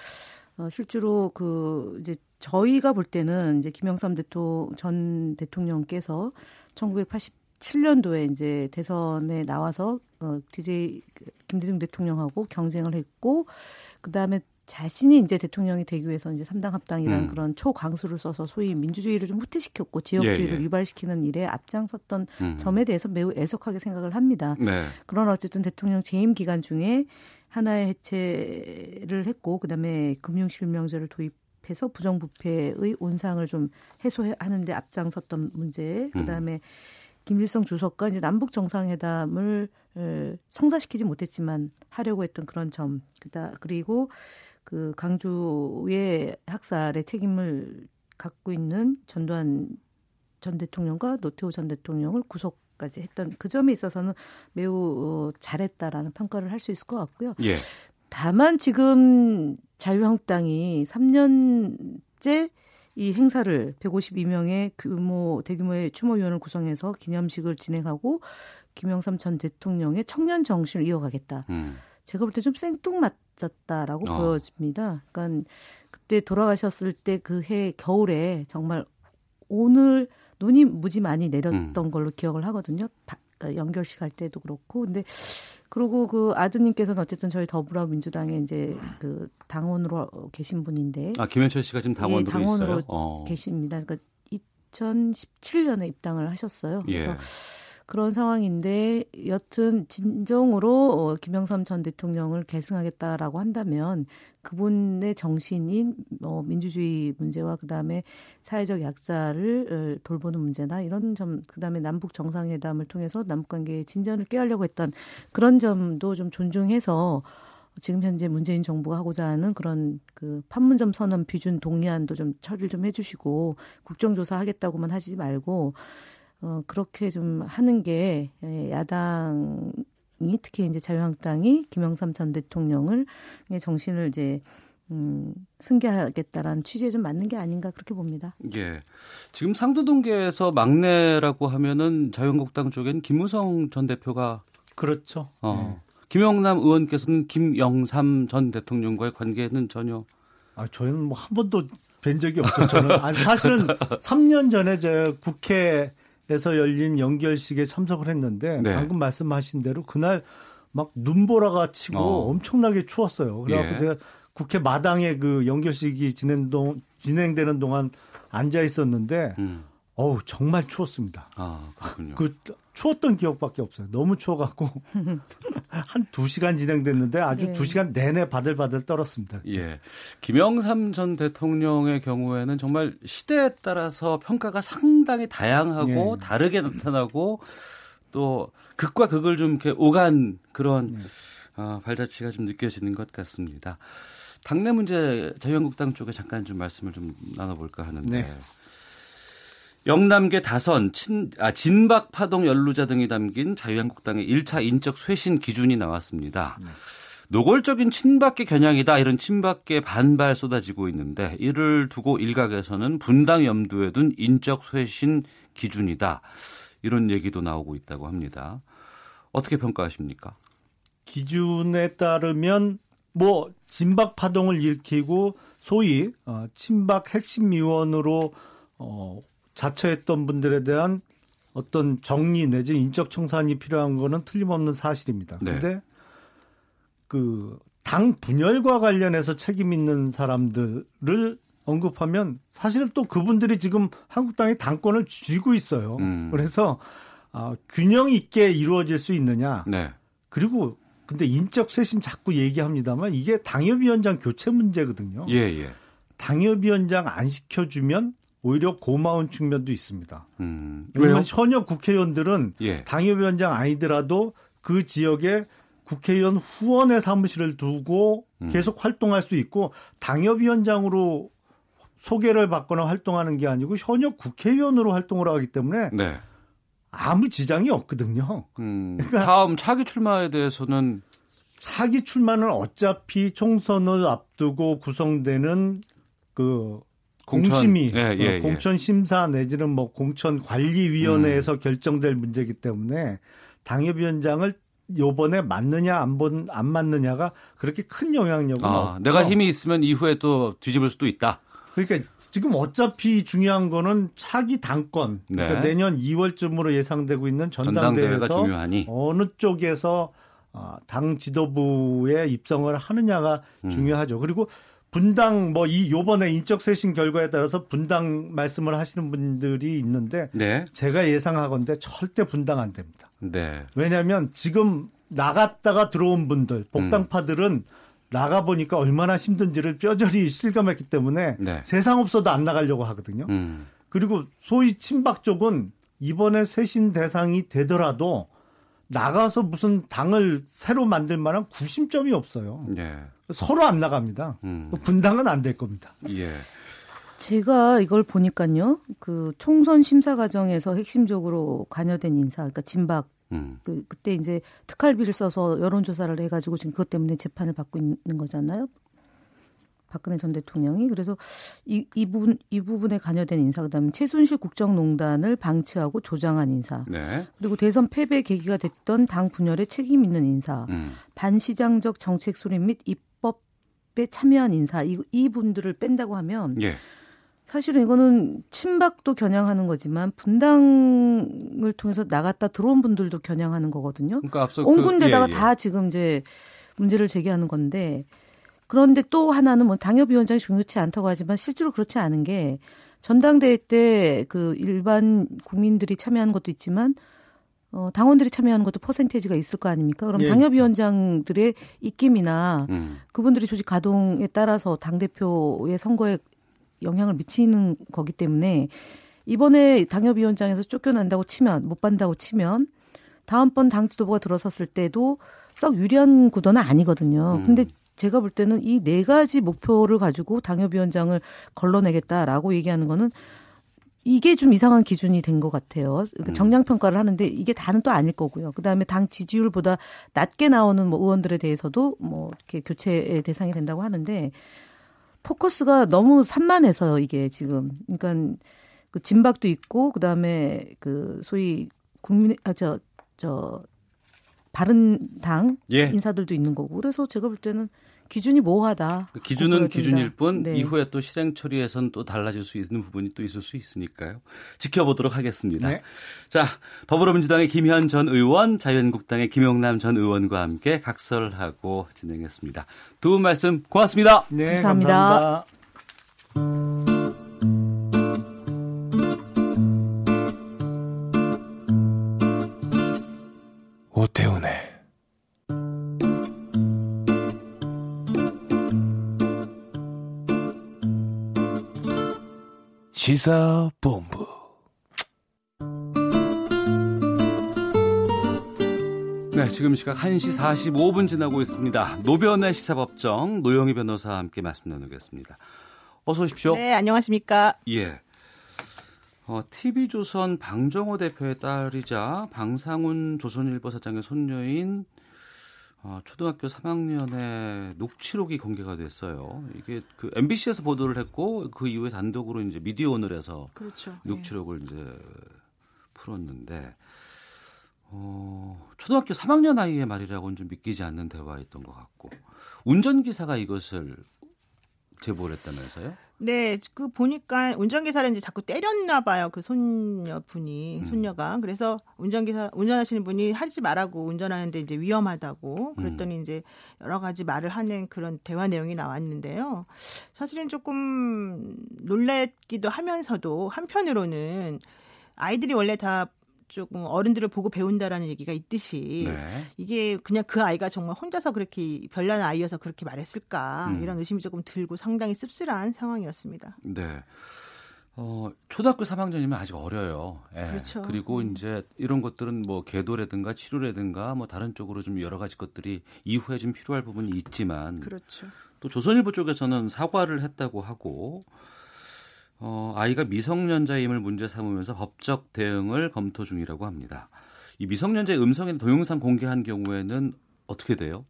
어, 실제로 그 이제 저희가 볼 때는 이제 김영삼 대통령 전 대통령께서 1987년도에 이제 대선에 나와서 어 DJ 김대중 대통령하고 경쟁을 했고 그 다음에 자신이 이제 대통령이 되기 위해서 이제 삼당 합당이라는 음. 그런 초강수를 써서 소위 민주주의를 좀 후퇴시켰고 지역주의를 예, 예. 유발시키는 일에 앞장섰던 음. 점에 대해서 매우 애석하게 생각을 합니다. 네. 그러나 어쨌든 대통령 재임 기간 중에 하나의 해체를 했고 그다음에 금융실명제를 도입해서 부정부패의 온상을 좀 해소하는데 앞장섰던 문제 그다음에 김일성 주석과 이제 남북 정상회담을 에, 성사시키지 못했지만 하려고 했던 그런 점 그다 그리고 그 강주의 학살의 책임을 갖고 있는 전두환 전 대통령과 노태우 전 대통령을 구속까지 했던 그 점에 있어서는 매우 어, 잘했다라는 평가를 할 수 있을 것 같고요. 예. 다만 지금 자유한국당이 3년째 이 행사를 152명의 규모 대규모의 추모 위원을 구성해서 기념식을 진행하고 김영삼 전 대통령의 청년 정신을 이어가겠다. 음. 제가 볼 때 좀 생뚱맞았다라고 어. 보여집니다. 그러니까 그때 돌아가셨을 때 그 해 겨울에 정말 오늘 눈이 무지 많이 내렸던 음. 걸로 기억을 하거든요. 바- 그러니까 연결식 할 때도 그렇고. 근데 그리고 그 아드님께서는 어쨌든 저희 더불어민주당에 이제 그 당원으로 계신 분인데 아, 김현철 씨가 지금 당원으로, 예, 당원으로 있어요. 어. 계십니다. 그러니까 2017년에 입당을 하셨어요. 그래서 예. 그런 상황인데 여튼 진정으로 어, 김영삼 전 대통령을 계승하겠다라고 한다면 그분의 정신인 어, 민주주의 문제와 그다음에 사회적 약자를 어, 돌보는 문제나 이런 점 그다음에 남북 정상회담을 통해서 남북 관계의 진전을 꾀하려고 했던 그런 점도 좀 존중해서 지금 현재 문재인 정부가 하고자 하는 그런 그 판문점 선언 비준 동의안도 좀 처리를 좀 해주시고 국정조사 하겠다고만 하지 말고 어 그렇게 좀 하는 게 예, 야당이 특히 이제 자유한국당이 김영삼 전 대통령을 의 정신을 이제 음 승계하겠다라는 취지에 좀 맞는 게 아닌가 그렇게 봅니다. 예. 지금 상도동계에서 막내라고 하면은 자유한국당 쪽엔 김무성 전 대표가 그렇죠. 어. 김영남 의원께서는 김영삼 전 대통령과의 관계는 전혀 아, 저희는 뭐 한 번도 뵌 적이 없죠. 저는 아니, 사실은 3년 전에 저 국회 에서 열린 연결식에 참석을 했는데 네. 방금 말씀하신 대로 그날 막 눈보라가 치고 어. 엄청나게 추웠어요. 그래갖고 예. 제가 국회 마당에 그 연결식이 진행 동, 진행되는 동안 앉아 있었는데 어우 정말 추웠습니다. 아, 그렇군요. 그 추웠던 기억밖에 없어요. 너무 추워갖고 [laughs] 한 두 시간 진행됐는데 아주 네. 두 시간 내내 바들바들 떨었습니다. 예. 김영삼 전 대통령의 경우에는 정말 시대에 따라서 평가가 상당히 다양하고 예. 다르게 나타나고 또 극과 극을 좀 이렇게 오간 그런 네. 어, 발자취가 좀 느껴지는 것 같습니다. 당내 문제 자유한국당 쪽에 잠깐 좀 말씀을 좀 나눠볼까 하는데 네. 영남계 다선, 친, 아, 진박 파동 연루자 등이 담긴 자유한국당의 1차 인적 쇄신 기준이 나왔습니다. 노골적인 친박계 겨냥이다 이런 친박계 반발 쏟아지고 있는데 이를 두고 일각에서는 분당 염두에 둔 인적 쇄신 기준이다 이런 얘기도 나오고 있다고 합니다. 어떻게 평가하십니까? 기준에 따르면 뭐 진박 파동을 일으키고 소위 어, 친박 핵심 위원으로 어, 자처했던 분들에 대한 어떤 정리 내지 인적 청산이 필요한 거는 틀림없는 사실입니다. 네. 그런데 그당 분열과 관련해서 책임 있는 사람들을 언급하면 사실은 또 그분들이 지금 한국당의 당권을 쥐고 있어요. 음. 그래서 아, 균형 있게 이루어질 수 있느냐. 네. 그리고 근데 인적 쇄신 자꾸 얘기합니다만 이게 당협위원장 교체 문제거든요. 예, 예. 당협위원장 안 시켜주면 오히려 고마운 측면도 있습니다. 음, 왜냐면? 현역 국회의원들은 예. 당협위원장 아니더라도 그 지역에 국회의원 후원의 사무실을 두고 음. 계속 활동할 수 있고 당협위원장으로 소개를 받거나 활동하는 게 아니고 현역 국회의원으로 활동을 하기 때문에 네. 아무 지장이 없거든요. 음, [laughs] 다음 차기 출마에 대해서는 차기 출마는 어차피 총선을 앞두고 구성되는 그 공천. 공심위, 예, 예, 예. 어, 공천 심사 내지는 뭐 공천 관리위원회에서 결정될 문제이기 때문에 당협위원장을 요번에 맞느냐 안, 본, 안 맞느냐가 그렇게 큰 영향력은 아, 없죠. 내가 힘이 있으면 이후에 또 뒤집을 수도 있다. 그러니까 지금 어차피 중요한 거는 차기 당권 그러니까 네. 내년 2월쯤으로 예상되고 있는 전당대회에서. 어느 쪽에서 어, 당 지도부에 입성을 하느냐가 음. 중요하죠. 그리고 분당 뭐 이 요번에 인적 쇄신 결과에 따라서 분당 말씀을 하시는 분들이 있는데 네. 제가 예상하건대 절대 분당 안 됩니다. 네. 왜냐하면 지금 나갔다가 들어온 분들 복당파들은 나가 보니까 얼마나 힘든지를 뼈저리 실감했기 때문에 네. 세상 없어도 안 나가려고 하거든요. 음. 그리고 소위 친박 쪽은 이번에 쇄신 대상이 되더라도 나가서 무슨 당을 새로 만들 만한 구심점이 없어요. 예. 서로 안 나갑니다. 음. 분당은 안 될 겁니다. 예. 제가 이걸 보니까요. 그 총선 심사 과정에서 핵심적으로 관여된 인사, 그러니까 진박 음. 그 그때 이제 특활비를 써서 여론조사를 해가지고 지금 그것 때문에 재판을 받고 있는 거잖아요. 박근혜 전 대통령이 그래서 이, 이 부분 이 부분에 관여된 인사 그다음에 최순실 국정농단을 방치하고 조장한 인사 네. 그리고 대선 패배 계기가 됐던 당 분열에 책임 있는 인사 음. 반시장적 정책 수립 및 입법에 참여한 인사 이, 이 분들을 뺀다고 하면 예. 사실은 이거는 친박도 겨냥하는 거지만 분당을 통해서 나갔다 들어온 분들도 겨냥하는 거거든요. 그러니까 앞서 온 그- 군데다가 예, 예. 다 지금 이제 문제를 제기하는 건데 그런데 또 하나는 뭐 당협위원장이 중요치 않다고 하지만 실제로 그렇지 않은 게 전당대회 때 그 일반 국민들이 참여하는 것도 있지만 어, 당원들이 참여하는 것도 퍼센테이지가 있을 거 아닙니까? 그럼 예, 당협위원장들의 입김이나 음. 그분들이 조직 가동에 따라서 당대표의 선거에 영향을 미치는 거기 때문에 이번에 당협위원장에서 쫓겨난다고 치면 못 받는다고 치면 다음번 당 지도부가 들어섰을 때도 썩 유리한 구도는 아니거든요. 음. 근데 제가 볼 때는 이 네 가지 목표를 가지고 당협위원장을 걸러내겠다라고 얘기하는 거는 이게 좀 이상한 기준이 된 것 같아요. 그러니까 정량 평가를 하는데 이게 다는 또 아닐 거고요. 그 다음에 당 지지율보다 낮게 나오는 뭐 의원들에 대해서도 뭐 이렇게 교체의 대상이 된다고 하는데 포커스가 너무 산만해서요. 이게 지금 그러니까 그 진박도 있고 그 다음에 그 소위 국민 아저저 저 바른 당 예. 인사들도 있는 거고 그래서 제가 볼 때는 기준이 모호하다. 그 기준은. 기준일 뿐 네. 이후에 또 실행 처리에선 또 달라질 수 있는 부분이 또 있을 수 있으니까요. 지켜보도록 하겠습니다. 네. 자, 더불어민주당의 김현 전 의원, 자유한국당의 김용남 전 의원과 함께 각설하고 진행했습니다. 두 분 말씀 고맙습니다. 네, 감사합니다. 감사합니다. 오태훈의 시사본부 네, 지금 시각 1시 45분 지나고 있습니다. 노변의 시사법정 노영희 변호사와 함께 말씀 나누겠습니다. 어서 오십시오. 네, 안녕하십니까. 예. 어, TV조선 방정호 대표의 딸이자 방상훈 조선일보 사장의 손녀인 어, 초등학교 3학년의 녹취록이 공개가 됐어요. 이게 그 MBC에서 보도를 했고 그 이후에 단독으로 이제 미디어 오늘에서 그렇죠. 녹취록을 이제 풀었는데 어, 초등학교 3학년 아이의 말이라고는 좀 믿기지 않는 대화였던 것 같고 운전기사가 이것을 제보를 했다면서요? 네, 그 보니까 운전기사를 이제 자꾸 때렸나 봐요. 그 손녀분이, 음. 손녀가. 그래서 운전기사, 운전하시는 분이 하지 말라고 운전하는데 이제 위험하다고 그랬더니 음. 이제 여러 가지 말을 하는 그런 대화 내용이 나왔는데요. 사실은 조금 놀랬기도 하면서도 한편으로는 아이들이 원래 다 조금 어른들을 보고 배운다라는 얘기가 있듯이 네. 이게 그냥 그 아이가 정말 혼자서 그렇게 별난 아이여서 그렇게 말했을까 음. 이런 의심이 조금 들고 상당히 씁쓸한 상황이었습니다. 네. 어, 초등학교 3학년이면 아직 어려요. 예. 그렇죠. 그리고 이제 이런 것들은 뭐 계도라든가 치료라든가 뭐 다른 쪽으로 좀 여러 가지 것들이 이후에 좀 필요할 부분이 있지만 그렇죠. 또 조선일보 쪽에서는 사과를 했다고 하고 어, 아이가 미성년자임을 문제 삼으면서 법적 대응을 검토 중이라고 합니다. 이 미성년자의 음성이나 동영상 공개한 경우에는 어떻게 돼요?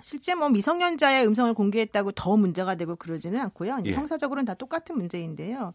실제 뭐 미성년자의 음성을 공개했다고 더 문제가 되고 그러지는 않고요. 예. 형사적으로는 다 똑같은 문제인데요.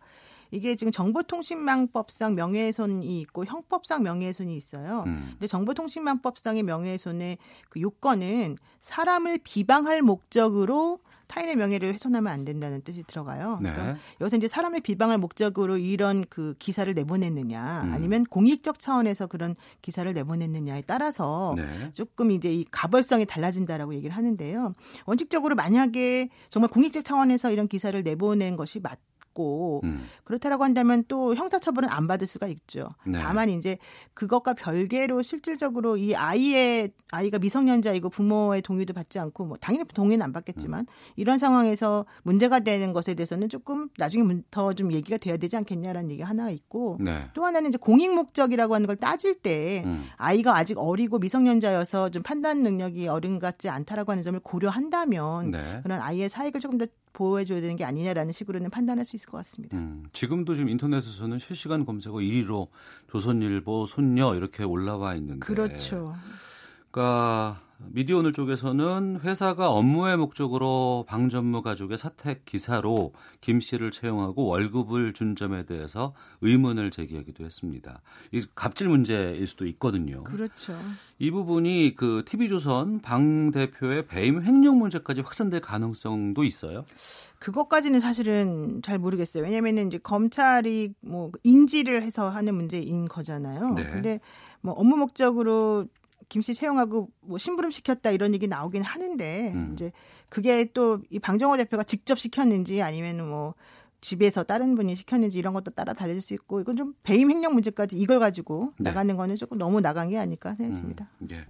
이게 지금 정보통신망법상 명예훼손이 있고 형법상 명예훼손이 있어요. 음. 근데 정보통신망법상의 명예훼손의 그 요건은 사람을 비방할 목적으로 타인의 명예를 훼손하면 안 된다는 뜻이 들어가요. 네. 그러니까 여기서 이제 사람을 비방할 목적으로 이런 그 기사를 내보냈느냐, 음. 아니면 공익적 차원에서 그런 기사를 내보냈느냐에 따라서 네. 조금 이제 이 가벌성이 달라진다라고 얘기를 하는데요. 원칙적으로 만약에 정말 공익적 차원에서 이런 기사를 내보낸 것이 맞 고 음. 그렇다라고 한다면 또 형사처벌은 안 받을 수가 있죠. 네. 다만 이제 그것과 별개로 실질적으로 이 아이의 아이가 미성년자이고 부모의 동의도 받지 않고 뭐 당연히 동의는 안 받겠지만 음. 이런 상황에서 문제가 되는 것에 대해서는 조금 나중에 더 좀 얘기가 돼야 되지 않겠냐라는 얘기가 하나 있고 네. 또 하나는 이제 공익 목적이라고 하는 걸 따질 때 음. 아이가 아직 어리고 미성년자여서 좀 판단 능력이 어른 같지 않다라고 하는 점을 고려한다면 네. 그런 아이의 사익을 조금 더 보호해줘야 되는 게 아니냐라는 식으로는 판단할 수 있을 것 같습니다. 음, 지금도 지금 인터넷에서는 실시간 검색어 1위로 조선일보, 손녀 이렇게 올라와 있는데. 그렇죠. 그러니까 미디어 오늘 쪽에서는 회사가 업무의 목적으로 방 전무 가족의 사택 기사로 김 씨를 채용하고 월급을 준 점에 대해서 의문을 제기하기도 했습니다. 이 갑질 문제일 수도 있거든요. 그렇죠. 이 부분이 그 TV조선 방 대표의 배임 횡령 문제까지 확산될 가능성도 있어요. 그것까지는 사실은 잘 모르겠어요. 왜냐면은 이제 검찰이 뭐 인지를 해서 하는 문제인 거잖아요. 네. 근데 뭐 업무 목적으로 김씨 채용하고 뭐 심부름 시켰다 이런 얘기 나오긴 하는데 음. 이제 그게 또 이 방정호 대표가 직접 시켰는지 아니면 뭐 집에서 다른 분이 시켰는지 이런 것도 따라 달라질 수 있고 이건 좀 배임 횡령 문제까지 이걸 가지고 네. 나가는 거는 조금 너무 나간 게 아닐까 생각이 듭니다. 예.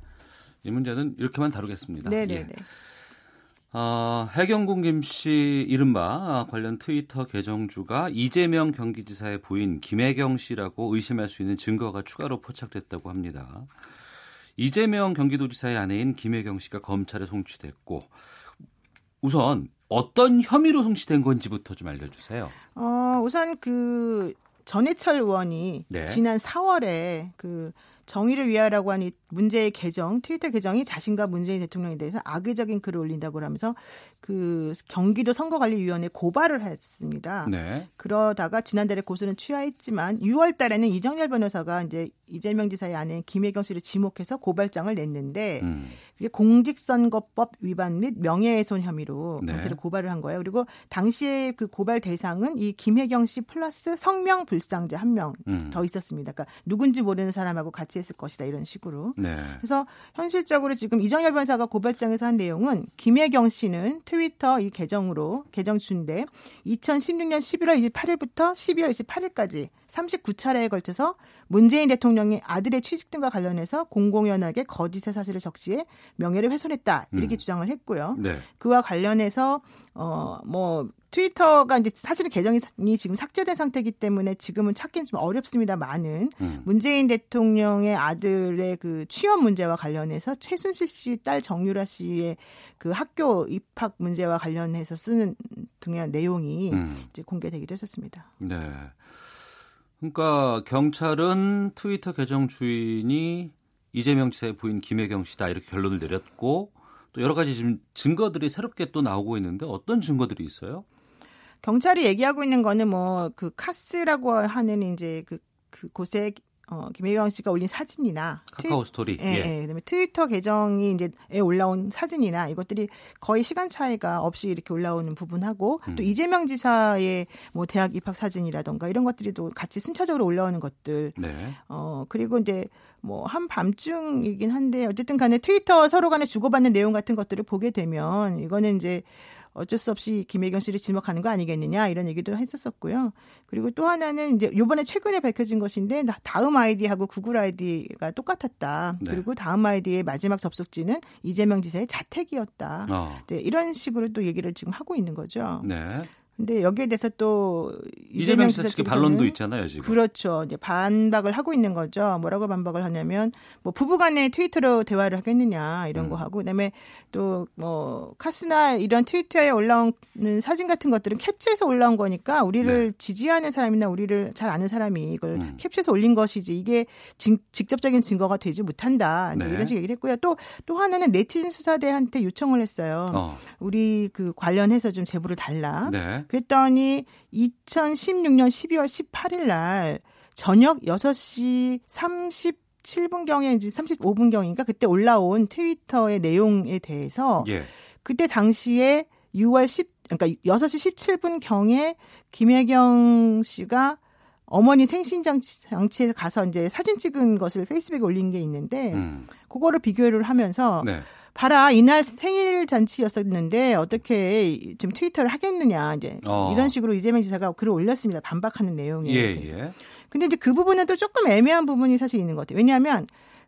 이 문제는 이렇게만 다루겠습니다. 네네네. 예. 어, 해경군 김씨 이른바 관련 트위터 계정주가 이재명 경기지사의 부인 김혜경 씨라고 의심할 수 있는 증거가 추가로 포착됐다고 합니다. 이재명 경기도지사의 아내인 김혜경 씨가 검찰에 송치됐고 우선 어떤 혐의로 송치된 건지부터 좀 알려주세요. 어, 우선 그 전해철 의원이 네. 지난 4월에 그 정의를 위하라고 하는 이 문제의 계정, 트위터 계정이 자신과 문재인 대통령에 대해서 악의적인 글을 올린다고 하면서 그 경기도 선거관리위원회 고발을 했습니다. 네. 그러다가 지난달에 고소는 취하했지만 6월 달에는 이정열 변호사가 이제 이재명 지사의 아내 김혜경 씨를 지목해서 고발장을 냈는데 음. 그게 공직선거법 위반 및 명예훼손 혐의로 네. 경찰에 고발을 한 거예요. 그리고 당시에 그 고발 대상은 이 김혜경 씨 플러스 성명 불상자 한 명더 음. 있었습니다. 그러니까 누군지 모르는 사람하고 같이 했을 것이다 이런 식으로. 네. 그래서 현실적으로 지금 이정열 변호사가 고발장에서 한 내용은 김혜경 씨는 트위터 이 계정으로 계정 준데 2016년 11월 28일부터 12월 28일까지 39차례에 걸쳐서 문재인 대통령의 아들의 취직 등과 관련해서 공공연하게 거짓의 사실을 적시해 명예를 훼손했다 이렇게 음. 주장을 했고요. 네. 그와 관련해서 어뭐 트위터가 이제 사실은 계정이 지금 삭제된 상태이기 때문에 지금은 찾기는 좀 어렵습니다만은 음. 문재인 대통령의 아들의 그 취업 문제와 관련해서 최순실 씨 딸 정유라 씨의 그 학교 입학 문제와 관련해서 쓰는 등의 내용이 음. 이제 공개되기도 했었습니다. 네. 그러니까 경찰은 트위터 계정 주인이 이재명 지사의 부인 김혜경 씨다 이렇게 결론을 내렸고 또 여러 가지 지금 증거들이 새롭게 또 나오고 있는데 어떤 증거들이 있어요? 경찰이 얘기하고 있는 거는 뭐 그 카스라고 하는 이제 그, 그 곳에 어, 김혜경 씨가 올린 사진이나 카카오 스토리. 예, 예. 그다음에 트위터 계정이 이제 에 올라온 사진이나 이것들이 거의 시간 차이가 없이 이렇게 올라오는 부분하고 음. 또 이재명 지사의 뭐 대학 입학 사진이라던가 이런 것들이 또 같이 순차적으로 올라오는 것들 네. 어, 그리고 이제 뭐 한밤중이긴 한데 어쨌든 간에 트위터 서로 간에 주고받는 내용 같은 것들을 보게 되면 이거는 이제 어쩔 수 없이 김혜경 씨를 지목하는 거 아니겠느냐 이런 얘기도 했었었고요. 그리고 또 하나는 이제 요번에 최근에 밝혀진 것인데 다음 아이디하고 구글 아이디가 똑같았다. 네. 그리고 다음 아이디의 마지막 접속지는 이재명 지사의 자택이었다. 어. 네, 이런 식으로 또 얘기를 지금 하고 있는 거죠. 네. 근데 여기에 대해서 또 이재명 지사 측의 반론도 있잖아요, 지금. 그렇죠. 이제 반박을 하고 있는 거죠. 뭐라고 반박을 하냐면 뭐 부부 간에 트위터로 대화를 하겠느냐 이런 음. 거 하고 그다음에 또 뭐 카스나 이런 트위터에 올라오는 사진 같은 것들은 캡처해서 올라온 거니까 우리를 네. 지지하는 사람이나 우리를 잘 아는 사람이 이걸 음. 캡처해서 올린 것이지 이게 진- 직접적인 증거가 되지 못한다. 이제 네. 이런 식의 얘기를 했고요. 또또 하나는 네티즌 수사대한테 요청을 했어요. 어. 우리 그 관련해서 좀 제보를 달라. 네. 그랬더니 2016년 12월 18일 날 저녁 6시 37분경에 이제 35분경인가 그때 올라온 트위터의 내용에 대해서 예. 그때 당시에 6월 10 그러니까 6시 17분 경에 김혜경 씨가 어머니 생신장치에 가서 이제 사진 찍은 것을 페이스북에 올린 게 있는데 음. 그거를 비교를 하면서 네. 봐라 이날 생일 잔치였었는데 어떻게 지금 트위터를 하겠느냐 이제 어. 이런 식으로 이재명 지사가 글을 올렸습니다 반박하는 내용에 예. 예. 근데 이제 그 부분은 또 조금 애매한 부분이 사실 있는 것 같아요. 왜냐하면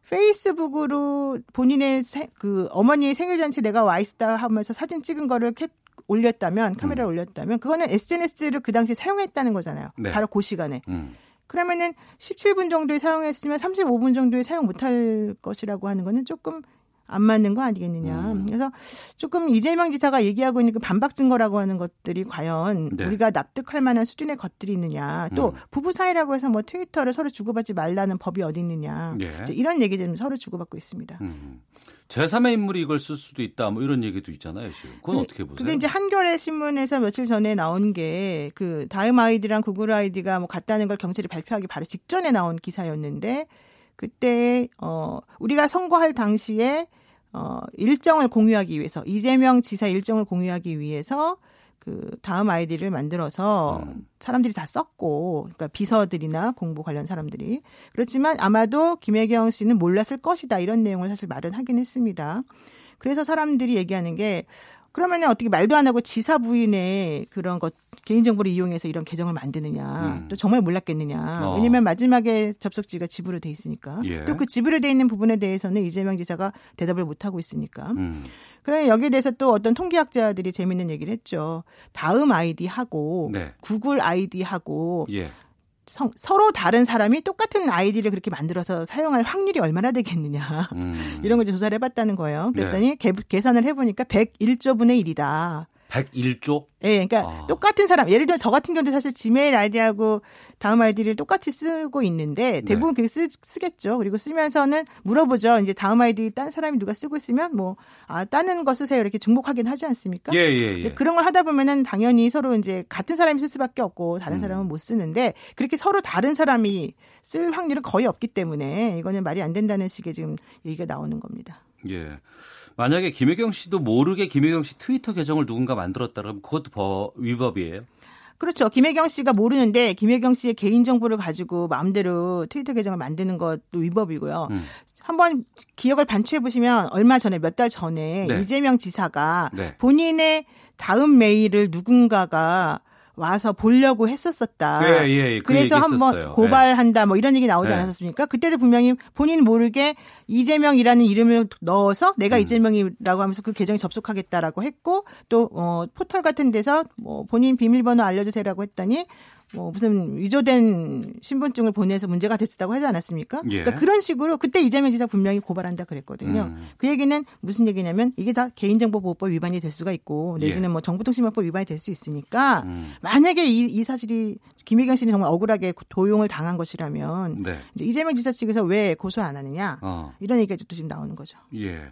페이스북으로 본인의 세- 그 어머니의 생일 잔치 내가 와 있다 하면서 사진 찍은 거를 캡 올렸다면 카메라에 올렸다면 그거는 SNS를 그 당시에 사용했다는 거잖아요. 네. 바로 그 시간에. 음. 그러면은 17분 정도에 사용했으면 35분 정도에 사용 못할 것이라고 하는 거는 조금 안 맞는 거 아니겠느냐. 음. 그래서 조금 이재명 지사가 얘기하고 있는 그 반박 증거라고 하는 것들이 과연 네. 우리가 납득할 만한 수준의 것들이 있느냐. 또 음. 부부 사이라고 해서 뭐 트위터를 서로 주고받지 말라는 법이 어디 있느냐. 예. 이런 얘기들은 서로 주고받고 있습니다. 음. 제3의 인물이 이걸 쓸 수도 있다. 뭐 이런 얘기도 있잖아요, 지금. 그건 어떻게 보세요? 그게 이제 한겨레 신문에서 며칠 전에 나온 게 그 다음 아이디랑 구글 아이디가 뭐 같다는 걸 경찰이 발표하기 바로 직전에 나온 기사였는데 그때 어 우리가 선거할 당시에 어 일정을 공유하기 위해서 이재명 지사 일정을 공유하기 위해서 그 다음 아이디를 만들어서 음. 사람들이 다 썼고 그러니까 비서들이나 공보 관련 사람들이 그렇지만 아마도 김혜경 씨는 몰랐을 것이다 이런 내용을 사실 마련하긴 했습니다. 그래서 사람들이 얘기하는 게 그러면은 어떻게 말도 안 하고 지사 부인의 그런 것 개인정보를 이용해서 이런 계정을 만드느냐 음. 또 정말 몰랐겠느냐 어. 왜냐하면 마지막에 접속지가 집으로 돼 있으니까 예. 또그 집으로 돼 있는 부분에 대해서는 이재명 지사가 대답을 못 하고 있으니까 음. 그래 여기에 대해서 또 어떤 통계학자들이 재밌는 얘기를 했죠 다음 아이디하고 네. 구글 아이디하고 예. 성- 서로 다른 사람이 똑같은 아이디를 그렇게 만들어서 사용할 확률이 얼마나 되겠느냐. 음. [laughs] 이런 걸 조사를 해봤다는 거예요. 네. 그랬더니 개- 계산을 해보니까 101조 분의 1이다. 101조? 예, 그러니까 아. 똑같은 사람, 예를 들면 저 같은 경우도 사실 지메일 아이디하고 다음 아이디를 똑같이 쓰고 있는데 대부분 네. 그게 쓰, 쓰겠죠. 그리고 쓰면서는 물어보죠. 이제 다음 아이디 딴 사람이 누가 쓰고 있으면 뭐, 아, 다른 거 쓰세요. 이렇게 중복하긴 하지 않습니까? 예, 예, 예. 그런 걸 하다 보면은 당연히 서로 이제 같은 사람이 쓸 수밖에 없고 다른 음. 사람은 못 쓰는데 그렇게 서로 다른 사람이 쓸 확률은 거의 없기 때문에 이거는 말이 안 된다는 식의 지금 얘기가 나오는 겁니다. 예. 만약에 김혜경 씨도 모르게 김혜경 씨 트위터 계정을 누군가 만들었다 그러면 그것도 버, 위법이에요. 그렇죠. 김혜경 씨가 모르는데 김혜경 씨의 개인 정보를 가지고 마음대로 트위터 계정을 만드는 것도 위법이고요. 음. 한번 기억을 반추해 보시면 얼마 전에 몇 달 전에 네. 이재명 지사가 네. 본인의 다음 메일을 누군가가 와서 보려고 했었었다. 예, 예, 그 그래서 한번 했었어요. 고발한다 뭐 이런 얘기 나오지 네. 않았었습니까? 그때도 분명히 본인 모르게 이재명이라는 이름을 넣어서 음. 내가 이재명이라고 하면서 그 계정에 접속하겠다라고 했고 또 어, 포털 같은 데서 뭐 본인 비밀번호 알려주세요라고 했더니 뭐 무슨 위조된 신분증을 보내서 문제가 됐다고 하지 않았습니까? 예. 그러니까 그런 식으로 그때 이재명 지사 분명히 고발한다 그랬거든요. 음. 그 얘기는 무슨 얘기냐면 이게 다 개인정보보호법 위반이 될 수가 있고 예. 내지는 뭐 정보통신망법 위반이 될 수 있으니까 음. 만약에 이, 이 사실이 김혜경 씨는 정말 억울하게 도용을 당한 것이라면 네. 이제 이재명 지사 측에서 왜 고소 안 하느냐 어. 이런 얘기가 또 지금 나오는 거죠. 예.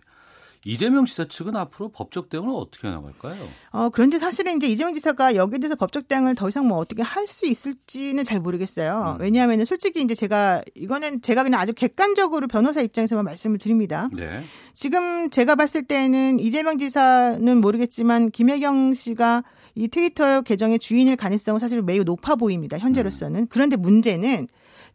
이재명 지사 측은 앞으로 법적 대응을 어떻게 나갈까요? 어, 그런데 사실은 이제 이재명 지사가 여기에 대해서 법적 대응을 더 이상 뭐 어떻게 할 수 있을지는 잘 모르겠어요. 음. 왜냐하면 솔직히 이제 제가 이거는 제가 그냥 아주 객관적으로 변호사 입장에서만 말씀을 드립니다. 네. 지금 제가 봤을 때는 이재명 지사는 모르겠지만 김혜경 씨가 이 트위터 계정의 주인일 가능성은 사실 매우 높아 보입니다. 현재로서는. 그런데 문제는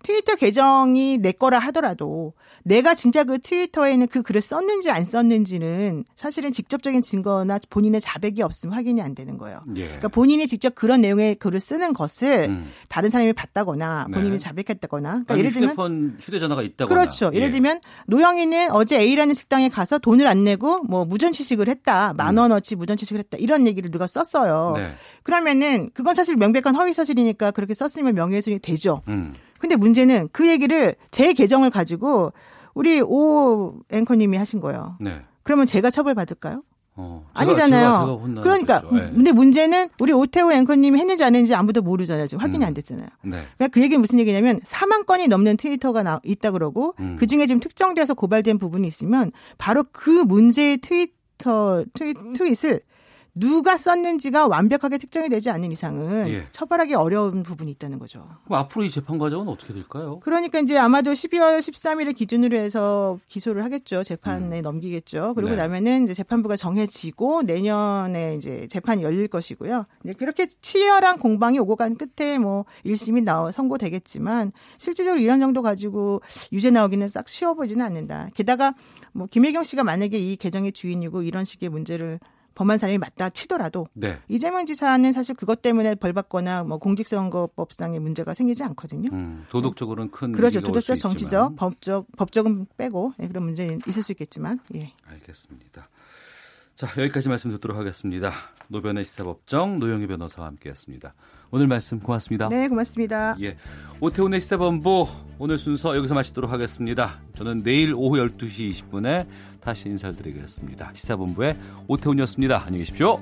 트위터 계정이 내 거라 하더라도 내가 진짜 그 트위터에는 그 글을 썼는지 안 썼는지는 사실은 직접적인 증거나 본인의 자백이 없으면 확인이 안 되는 거예요. 예. 그러니까 본인이 직접 그런 내용의 글을 쓰는 것을 음. 다른 사람이 봤다거나 본인이 네. 자백했다거나 그러니까 예를 들면 휴대폰 휴대전화가 있다거나 그렇죠. 예를 예. 들면 노영이는 어제 A라는 식당에 가서 돈을 안 내고 뭐 무전 취식을 했다. 만 원어치 무전 취식을 했다. 이런 얘기를 누가 썼어요. 네. 그러면은 그건 사실 명백한 허위 사실이니까 그렇게 썼으면 명예훼손이 되죠. 음. 근데 문제는 그 얘기를 제 계정을 가지고 우리 오 앵커님이 하신 거예요. 네. 그러면 제가 처벌받을까요? 어, 제가- 아니잖아요. 제가- 제가 그러니까. 예. 근데 문제는 우리 오태호 앵커님이 했는지 안 했는지 아무도 모르잖아요. 지금 확인이 안 됐잖아요. 네. 그러니까 그 얘기는 무슨 얘기냐면 4만 건이 넘는 트위터가 나, 있다 그러고 음. 그 중에 지금 특정돼서 고발된 부분이 있으면 바로 그 문제의 트위터 트윗, 트윗을 누가 썼는지가 완벽하게 특정이 되지 않는 이상은 예. 처벌하기 어려운 부분이 있다는 거죠. 그럼 앞으로 이 재판 과정은 어떻게 될까요? 그러니까 이제 아마도 12월 13일을 기준으로 해서 기소를 하겠죠. 재판에 넘기겠죠. 그리고 네. 나면은 이제 재판부가 정해지고 내년에 이제 재판이 열릴 것이고요. 이제 그렇게 치열한 공방이 오고 간 끝에 뭐 1심이 나와 선고되겠지만 실질적으로 이런 정도 가지고 유죄 나오기는 싹 쉬워 보이지는 않는다. 게다가 뭐 김혜경 씨가 만약에 이 계정의 주인이고 이런 식의 문제를 범한 사람이 맞다 치더라도 네. 이재명 지사는 사실 그것 때문에 벌 받거나 뭐 공직선거법상의 문제가 생기지 않거든요. 음, 도덕적으로는 큰 그렇죠. 도덕적, 있지만. 정치적, 법적, 법적은 빼고 예, 그런 문제는 있을 수 있겠지만 예. 알겠습니다. 자 여기까지 말씀 듣도록 하겠습니다. 노변의 시사법정 노영희 변호사와 함께했습니다. 오늘 말씀 고맙습니다. 네, 고맙습니다. 예, 오태훈의 시사본부 오늘 순서 여기서 마치도록 하겠습니다. 저는 내일 오후 12시 20분에 다시 인사드리겠습니다. 시사본부의 오태훈이었습니다. 안녕히 계십시오.